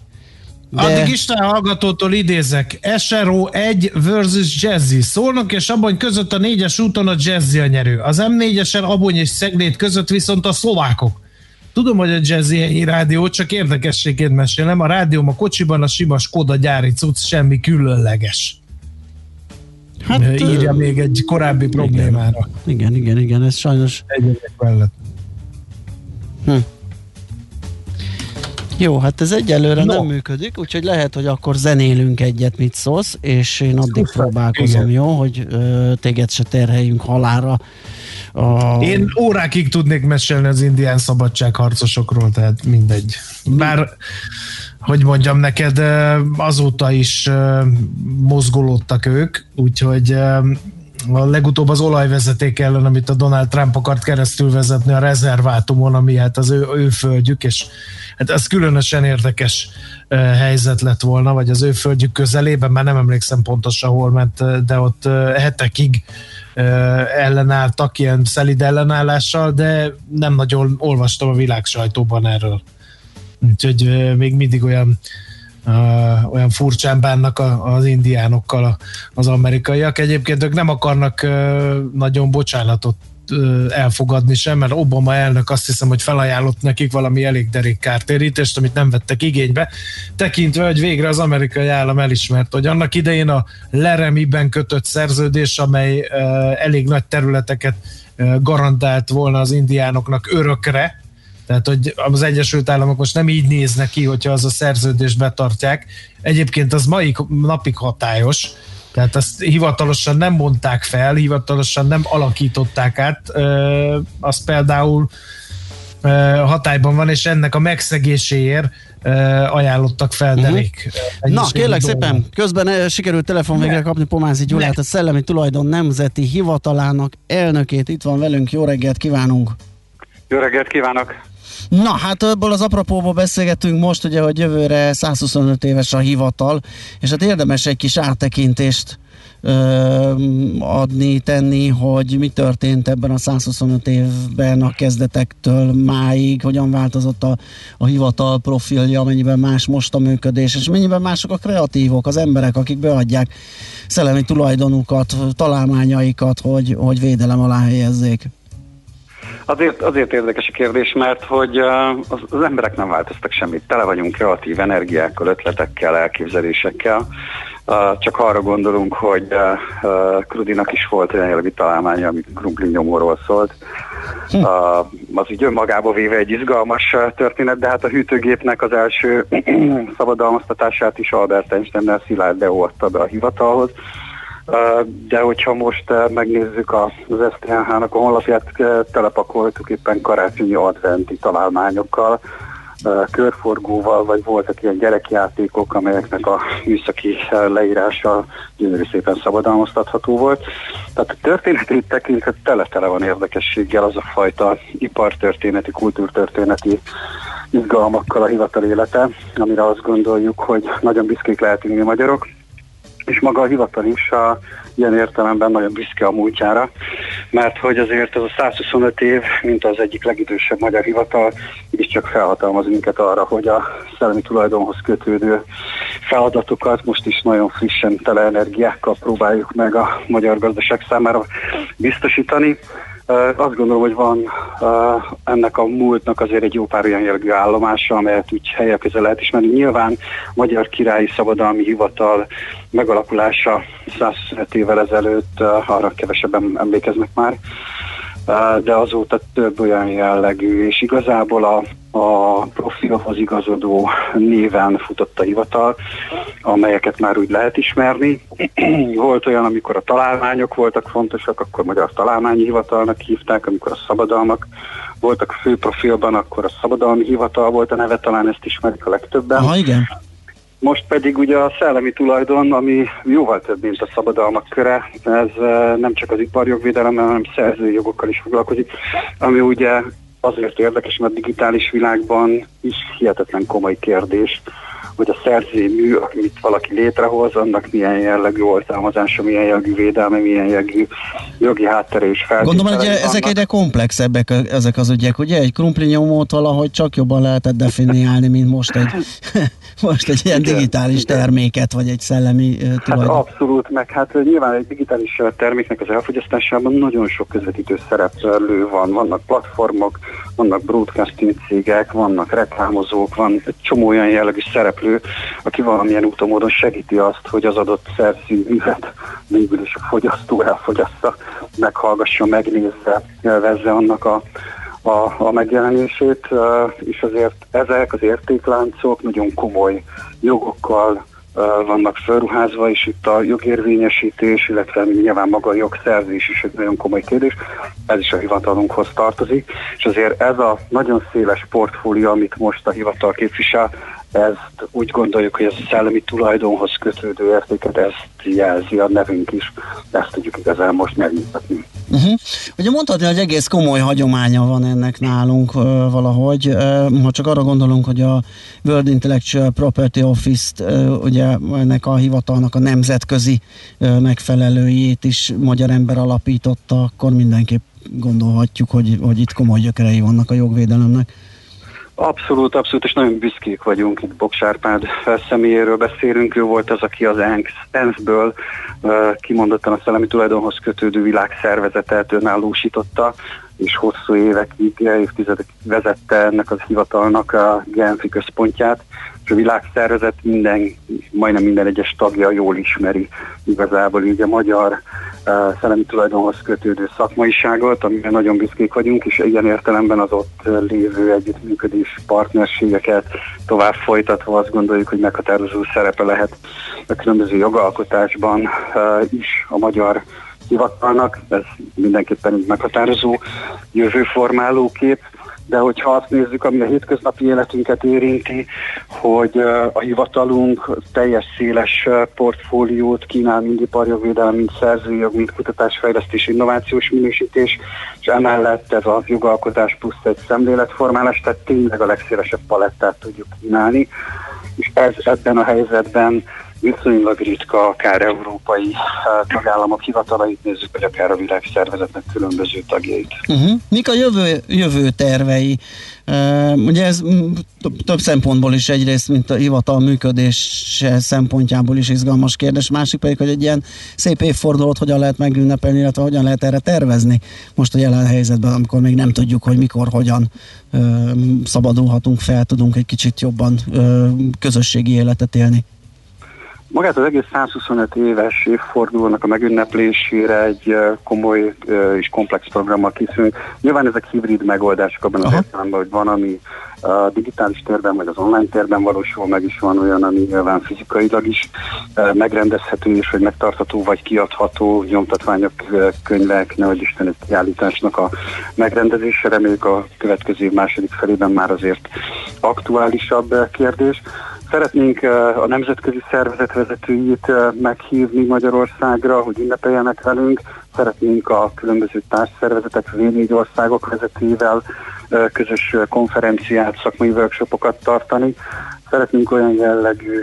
De... Addig Isten hallgatótól idézek. SRO 1 versus Jazzy. Szólnak és Abony között a négyes úton a Jazzy a nyerő. Az M4-esen Abony és Szeglét között viszont a szlovákok. Tudom, hogy a Jazzy egy rádió, csak érdekességét mesélem. A rádióm a kocsiban a sima Skoda gyári cucc, semmi különleges. Hát, Írja még egy korábbi problémára. Igen, igen, igen, ez sajnos... Egyébként mellett. Hm. Jó, hát ez egyelőre No. nem működik, úgyhogy lehet, hogy akkor zenélünk egyet, mit szólsz, és én addig próbálkozom, igen. jó, hogy ö, téged se terheljünk halára. A... Én órákig tudnék mesélni az indián szabadságharcosokról, tehát mindegy. Bár, hogy mondjam neked, azóta is mozgolódtak ők, úgyhogy a legutóbb az olajvezeték ellen, amit a Donald Trump akart keresztül vezetni a rezervátumon, ami hát az ő, ő földjük, és hát ez különösen érdekes ö, helyzet lett volna, vagy az ő földjük közelében, már nem emlékszem pontosan hol ment, ö, de ott ö, hetekig ellenálltak ilyen szelid ellenállással, de nem nagyon olvastam a világ sajtóban erről. Úgyhogy még mindig olyan olyan furcsán bánnak a, az indiánokkal a, az amerikaiak. Egyébként ők nem akarnak uh, nagyon bocsánatot uh, elfogadni sem, mert Obama elnök azt hiszem, hogy felajánlott nekik valami elég derék kártérítést, amit nem vettek igénybe, tekintve, hogy végre az amerikai állam elismert, hogy annak idején a Leremiben kötött szerződés, amely elég nagy területeket garantált volna az indiánoknak örökre, tehát, hogy az Egyesült Államok most nem így néznek ki, hogyha az a szerződést betartják. Egyébként az mai napig hatályos, tehát azt hivatalosan nem mondták fel, hivatalosan nem alakították át. Az például hatályban van, és ennek a megszegéséért ajánlottak fel Mhm. derék. Na, kérlek szépen, közben sikerült telefon végre kapni Pomázi Gyulát, a Szellemi Tulajdon Nemzeti Hivatalának elnökét. Itt van velünk, jó reggelt kívánunk! Jó reggelt kívánok! Na, hát ebből az apropóból beszélgetünk most, ugye, hogy jövőre 125 éves a hivatal, és hát érdemes egy kis áttekintést ö, adni, tenni, hogy mi történt ebben a 125 évben a kezdetektől máig, hogyan változott a, a hivatal profilja, mennyiben más most a működés, és mennyiben mások a kreatívok, az emberek, akik beadják szellemi tulajdonukat, találmányaikat, hogy, hogy védelem alá helyezzék. Azért, azért érdekes a kérdés, mert hogy az, az emberek nem változtak semmit. Tele vagyunk kreatív energiákkal, ötletekkel, elképzelésekkel. Csak arra gondolunk, hogy Krudinak is volt olyan jellegű találmánya, ami krumpli nyomóról szólt. Uh, az így önmagába véve egy izgalmas történet, de hát a hűtőgépnek az első szabadalmaztatását is Albert Einstein-nel Szilárd adta be a hivatalhoz. De hogyha most megnézzük az STH-nak a honlapját, telepakoltuk éppen karácsonyi adventi találmányokkal, körforgóval, vagy voltak ilyen gyerekjátékok, amelyeknek a műszaki leírása gyönyörű szépen szabadalmaztatható volt. Tehát a történetét tekintve tele-tele van érdekességgel az a fajta ipartörténeti, kultúrtörténeti izgalmakkal a hivatal élete, amire azt gondoljuk, hogy nagyon büszkék lehetünk mi magyarok, és maga a hivatal is a, ilyen értelemben nagyon büszke a múltjára, mert hogy azért ez a 125 év, mint az egyik legidősebb magyar hivatal, is csak felhatalmaz minket arra, hogy a szellemi tulajdonhoz kötődő feladatokat most is nagyon frissen tele energiákkal próbáljuk meg a magyar gazdaság számára biztosítani. Azt gondolom, hogy van ennek a múltnak azért egy jó pár olyan jellegű állomása, amelyet úgy helyek közel lehet ismerni. Nyilván Magyar Királyi Szabadalmi Hivatal megalakulása 125 évvel ezelőtt, arra kevesebben emlékeznek már, de azóta több olyan jellegű, és igazából a, a profilhoz igazodó néven futott a hivatal, amelyeket már úgy lehet ismerni. Volt olyan, amikor a találmányok voltak fontosak, akkor Magyar Találmányi Hivatalnak hívták, amikor a szabadalmak voltak fő profilban, akkor a szabadalmi hivatal volt a neve, talán ezt ismerik a legtöbben. Ha igen. Most pedig ugye a szellemi tulajdon, ami jóval több, mint a szabadalmak köre, ez eh, nem csak az iparjogvédelemmel, hanem szerzői jogokkal is foglalkozik, ami ugye azért érdekes, mert a digitális világban is hihetetlen komoly kérdés, hogy a szerzői mű, amit valaki létrehoz, annak milyen jellegű oltalmazása, milyen jellegű védelme, milyen jellegű jogi háttere és feltételei Gondolom, hogy ezek egyre komplexebbek ezek az ügyek, ugye? Egy krumpli nyomót valahogy csak jobban lehetett definiálni, mint most egy, most egy ilyen Igen, digitális igen. terméket, vagy egy szellemi Hát tulajdon. abszolút, meg hát nyilván egy digitális terméknek az elfogyasztásában nagyon sok közvetítő szereplő van. Vannak platformok, vannak broadcasting cégek, vannak reklámozók, van egy csomó olyan jellegű szereplő, aki valamilyen úton segíti azt, hogy az adott szerző művet végül is a fogyasztó elfogyassza, meghallgassa, megnézze, élvezze annak a a, a megjelenését, és azért ezek az értékláncok nagyon komoly jogokkal vannak felruházva, és itt a jogérvényesítés, illetve nyilván maga a jogszerzés is egy nagyon komoly kérdés, ez is a hivatalunkhoz tartozik, és azért ez a nagyon széles portfólió, amit most a hivatal képvisel, ezt úgy gondoljuk, hogy ez a szellemi tulajdonhoz kötődő értéket, ezt jelzi a nevünk is, ezt tudjuk igazán most megmutatni. Uh-huh. Ugye mondhatni, hogy egész komoly hagyománya van ennek nálunk uh, valahogy. Uh, ha csak arra gondolunk, hogy a World Intellectual Property Office-t, uh, ugye ennek a hivatalnak a nemzetközi uh, megfelelőjét is magyar ember alapította, akkor mindenképp gondolhatjuk, hogy, hogy itt komoly gyökerei vannak a jogvédelemnek. Abszolút, abszolút, és nagyon büszkék vagyunk, itt Boksárpád személyéről beszélünk, ő volt az, aki az ENSZ-ből kimondottan a szellemi tulajdonhoz kötődő világszervezetet önállósította, és hosszú évekig, évtizedekig vezette ennek az hivatalnak a Genfi központját, és a világszervezet minden, majdnem minden egyes tagja jól ismeri igazából így a magyar uh, szellemi tulajdonhoz kötődő szakmaiságot, amire nagyon büszkék vagyunk, és ilyen értelemben az ott lévő együttműködés partnerségeket tovább folytatva azt gondoljuk, hogy meghatározó szerepe lehet a különböző jogalkotásban uh, is a magyar hivatalnak, ez mindenképpen egy meghatározó jövőformáló kép, de hogyha azt nézzük, ami a hétköznapi életünket érinti, hogy a hivatalunk teljes széles portfóliót kínál mind iparjogvédelem, mind szerzőjog, mind kutatásfejlesztés, innovációs minősítés, és emellett ez a jogalkotás plusz egy szemléletformálás, tehát tényleg a legszélesebb palettát tudjuk kínálni, és ez ebben a helyzetben viszonylag ritka, akár európai eh, tagállamok hivatalait nézzük, vagy akár a világszervezetnek különböző tagjait. Uh-huh. Mik a jövő, jövő tervei? Uh, ugye ez mm, több- szempontból is egyrészt, mint a hivatal működése szempontjából is izgalmas kérdés, másik pedig, hogy egy ilyen szép évfordulót hogyan lehet megünnepelni, illetve hogyan lehet erre tervezni most a jelen helyzetben, amikor még nem tudjuk, hogy mikor, hogyan uh, szabadulhatunk fel, tudunk egy kicsit jobban uh, közösségi életet élni. Magát az egész 125 éves évfordulónak a megünneplésére egy komoly és komplex programmal készülünk. Nyilván ezek hibrid megoldások abban az értelemben, hogy van, ami a digitális térben vagy az online térben valósul meg, is van olyan, ami nyilván fizikailag is megrendezhető és hogy megtartható vagy kiadható nyomtatványok, könyvek, nehogy Isten egy kiállításnak a megrendezése. Reméljük a következő második felében már azért aktuálisabb kérdés. Szeretnénk a nemzetközi szervezet vezetőit eh, meghívni Magyarországra, hogy ünnepeljenek velünk. Szeretnénk a különböző társszervezetek, V4 országok vezetőivel közös konferenciát, szakmai workshopokat tartani. Szeretnénk olyan jellegű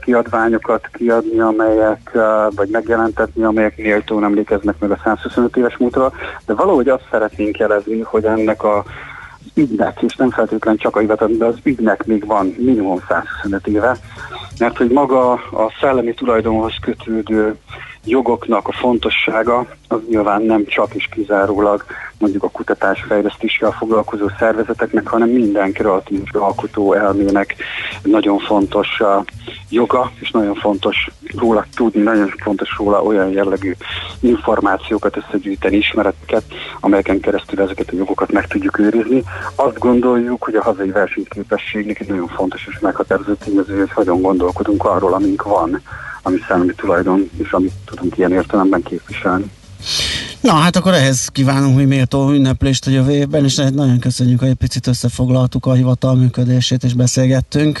kiadványokat kiadni, amelyek, vagy megjelentetni, amelyek méltón emlékeznek meg a 125 éves múltra, de valahogy azt szeretnénk jelezni, hogy ennek a ügynek, és nem feltétlenül csak a hivatal, de az ügynek még van minimum 125 éve, mert hogy maga a szellemi tulajdonhoz kötődő jogoknak a fontossága az nyilván nem csak és kizárólag mondjuk a kutatás fejlesztéssel foglalkozó szervezeteknek, hanem minden kreatív alkotó elmének nagyon fontos a joga, és nagyon fontos róla tudni, nagyon fontos róla olyan jellegű információkat összegyűjteni, ismereteket, amelyeken keresztül ezeket a jogokat meg tudjuk őrizni. Azt gondoljuk, hogy a hazai versenyképességnek egy nagyon fontos és meghatározó tényező, hogy hogyan gondolkodunk arról, amink van, ami szellemi tulajdon, és amit tudunk ilyen értelemben képviselni. Na, hát akkor ehhez kívánunk mi méltó ünneplést a jövő évben, és nagyon köszönjük, hogy egy picit összefoglaltuk a hivatal működését, és beszélgettünk.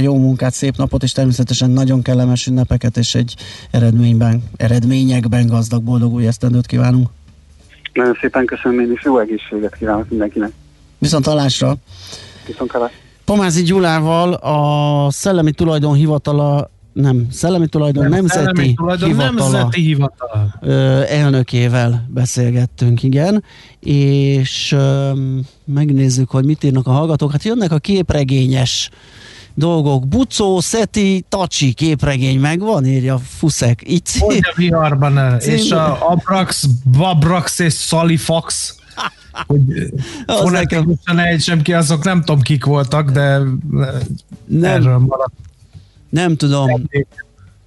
Jó munkát, szép napot, és természetesen nagyon kellemes ünnepeket, és egy eredményben, eredményekben gazdag, boldog új esztendőt kívánunk. Nagyon szépen köszönöm én is, jó egészséget kívánok mindenkinek. Viszont hallásra! Viszont hallásra. Pomázi Gyulával a Szellemi Tulajdon Hivatala nem, Szellemi Tulajdon Nem, Nemzeti, Szellemi Tulajdon Hivatala Nemzeti Hivatal. ö, elnökével beszélgettünk, igen, és ö, megnézzük, hogy mit írnak a hallgatók. Hát jönnek a képregényes dolgok. Bucó, Szeti, Tacsi képregény megvan, írja Fuszek. Így Hogy a viharban el. Cím- És a Abrax, Babrax és Salifax. Hogy fonetikusan ejtsem ki, azok nem tudom kik voltak, de Nem. erről maradt. Nem tudom.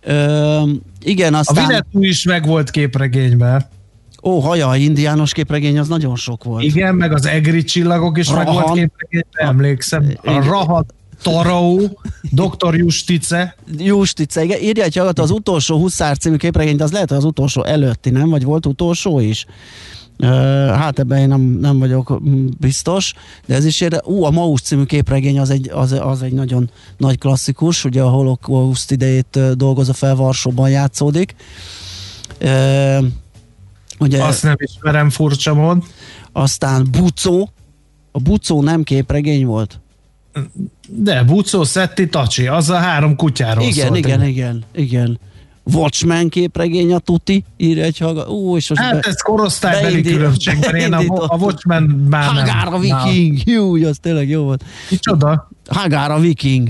Ö, igen, A aztán... Vinetú is meg volt képregényben. Ó, haja, indiános képregény az nagyon sok volt. Igen, meg az Egri csillagok is meg Rahan. volt képregényben, emlékszem. A. Rahat Taraó, Dr. Justice. Justice, igen, írja egy hallgató, az utolsó Huszár című képregény, de az lehet, hogy az utolsó előtti, nem? Vagy volt utolsó is? Hát ebben én nem, nem vagyok biztos, de ez is érde. Ú, a Maus című képregény az egy, az, az egy nagyon nagy klasszikus, ugye a holokauszt idejét dolgozza fel, Varsóban játszódik. Ugye, Azt nem ismerem, furcsa mód. Aztán Bucó, a Bucó nem képregény volt? De Bucó, Szetti, Tacsi, az a három kutyáról Igen, szólt. igen, igen, igen. Watchmen képregény a tuti, írja egy hallgató. Ú, és most Hát ez korosztálybeli beindít- különbség, mert én a, a Watchmen már nem. Hagár a viking, jó, az tényleg jó volt. Micsoda? Hagár a viking.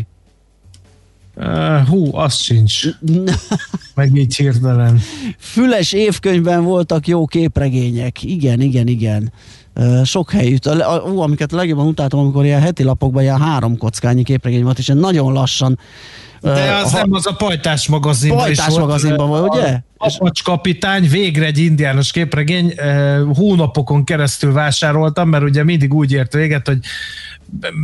Uh, hú, az sincs. Meg így hirtelen. Füles évkönyvben voltak jó képregények. Igen, igen, igen. Sok helyütt. Ú, amiket legjobban utáltam, amikor ilyen heti lapokban ilyen három kockányi képregény volt, és nagyon lassan. De az ha- nem az a Pajtás magazinban Pajtás is magazinban volt, ugye? Apacs kapitány, végre egy indiános képregény, hónapokon keresztül vásároltam, mert ugye mindig úgy ért véget, hogy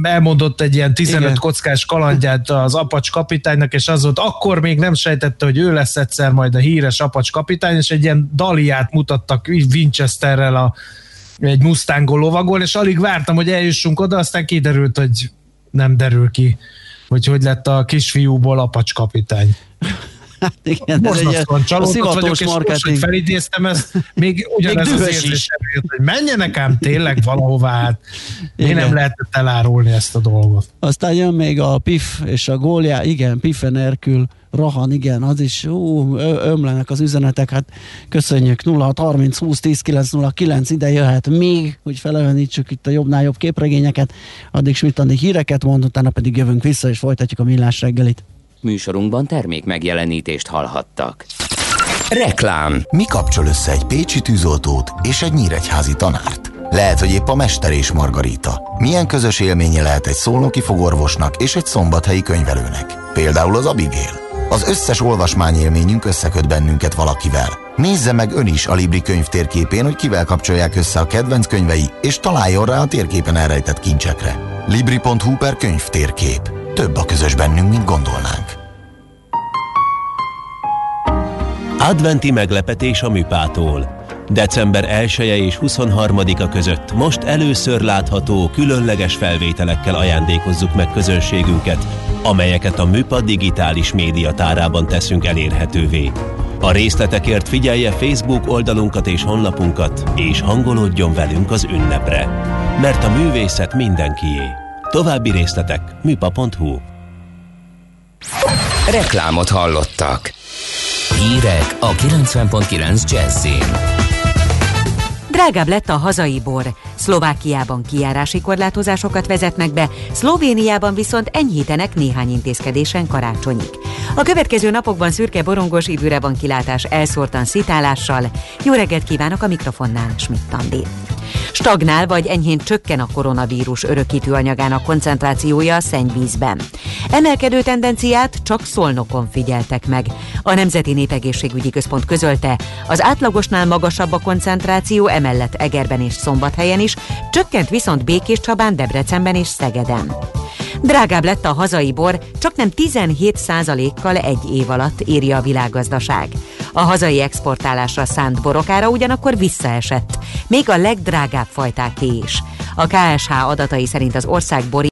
elmondott egy ilyen 15 Igen. kockás kalandját az Apacs kapitánynak, és az volt, akkor még nem sejtette, hogy ő lesz egyszer majd a híres Apacs kapitány, és egy ilyen daliát mutattak Winchesterrel a egy Mustangon lovagol, és alig vártam, hogy eljussunk oda, aztán kiderült, hogy nem derül ki, hogy hogy lett a kisfiúból apacskapitány. Hát igen, ez egy csalódott szivatós vagyok, és most, hogy marketing. felidéztem ezt, még ugyanez Még az érzésem hogy menjenek ám tényleg valahová, hát én nem lehetett elárulni ezt a dolgot. Aztán jön még a Pif és a gólja, igen, Pifen Erkül, Rahan, igen, az is, ú, ömlenek az üzenetek, hát köszönjük, 06 30 20 10 909, ide jöhet még, hogy felelenítsük itt a jobbnál jobb képregényeket, addig Smitandi híreket mond, utána pedig jövünk vissza, és folytatjuk a millás reggelit. Műsorunkban termék megjelenítést hallhattak. Reklám. Mi kapcsol össze egy pécsi tűzoltót és egy nyíregyházi tanárt? Lehet, hogy épp a Mester és Margarita. Milyen közös élménye lehet egy szolnoki fogorvosnak és egy szombathelyi könyvelőnek? Például az Abigail. Az összes olvasmányélményünk összeköt bennünket valakivel. Nézze meg ön is a Libri könyv térképén, hogy kivel kapcsolják össze a kedvenc könyvei, és találjon rá a térképen elrejtett kincsekre. Libri.hu per könyv térkép. Több a közös bennünk, mint gondolnánk. Adventi meglepetés a műpától. December 1 -e és 23-a között most először látható különleges felvételekkel ajándékozzuk meg közönségünket, amelyeket a műpa digitális médiatárában teszünk elérhetővé. A részletekért figyelje Facebook oldalunkat és honlapunkat, és hangolódjon velünk az ünnepre. Mert a művészet mindenkié. További részletek műpa.hu Reklámot hallottak. Hírek a 90.9 Jazzin. Drágább lett a hazai bor. Szlovákiában kijárási korlátozásokat vezetnek be, Szlovéniában viszont enyhítenek néhány intézkedésen karácsonyig. A következő napokban szürke borongos időre van kilátás elszórtan szitálással. Jó reggelt kívánok a mikrofonnál, Schmidt Andi. Stagnál vagy enyhén csökken a koronavírus örökítő anyagának koncentrációja a szennyvízben. Emelkedő tendenciát csak Szolnokon figyeltek meg. A Nemzeti Népegészségügyi Központ közölte, az átlagosnál magasabb a koncentráció, emellett Egerben és Szombathelyen is, csökkent viszont Békés Csabán, Debrecenben és Szegeden. Drágább lett a hazai bor, csak nem 17%-kal egy év alatt írja a világgazdaság. A hazai exportálásra szánt borokára ugyanakkor visszaesett, még a legdrágább fajtáké is. A KSH adatai szerint az ország bori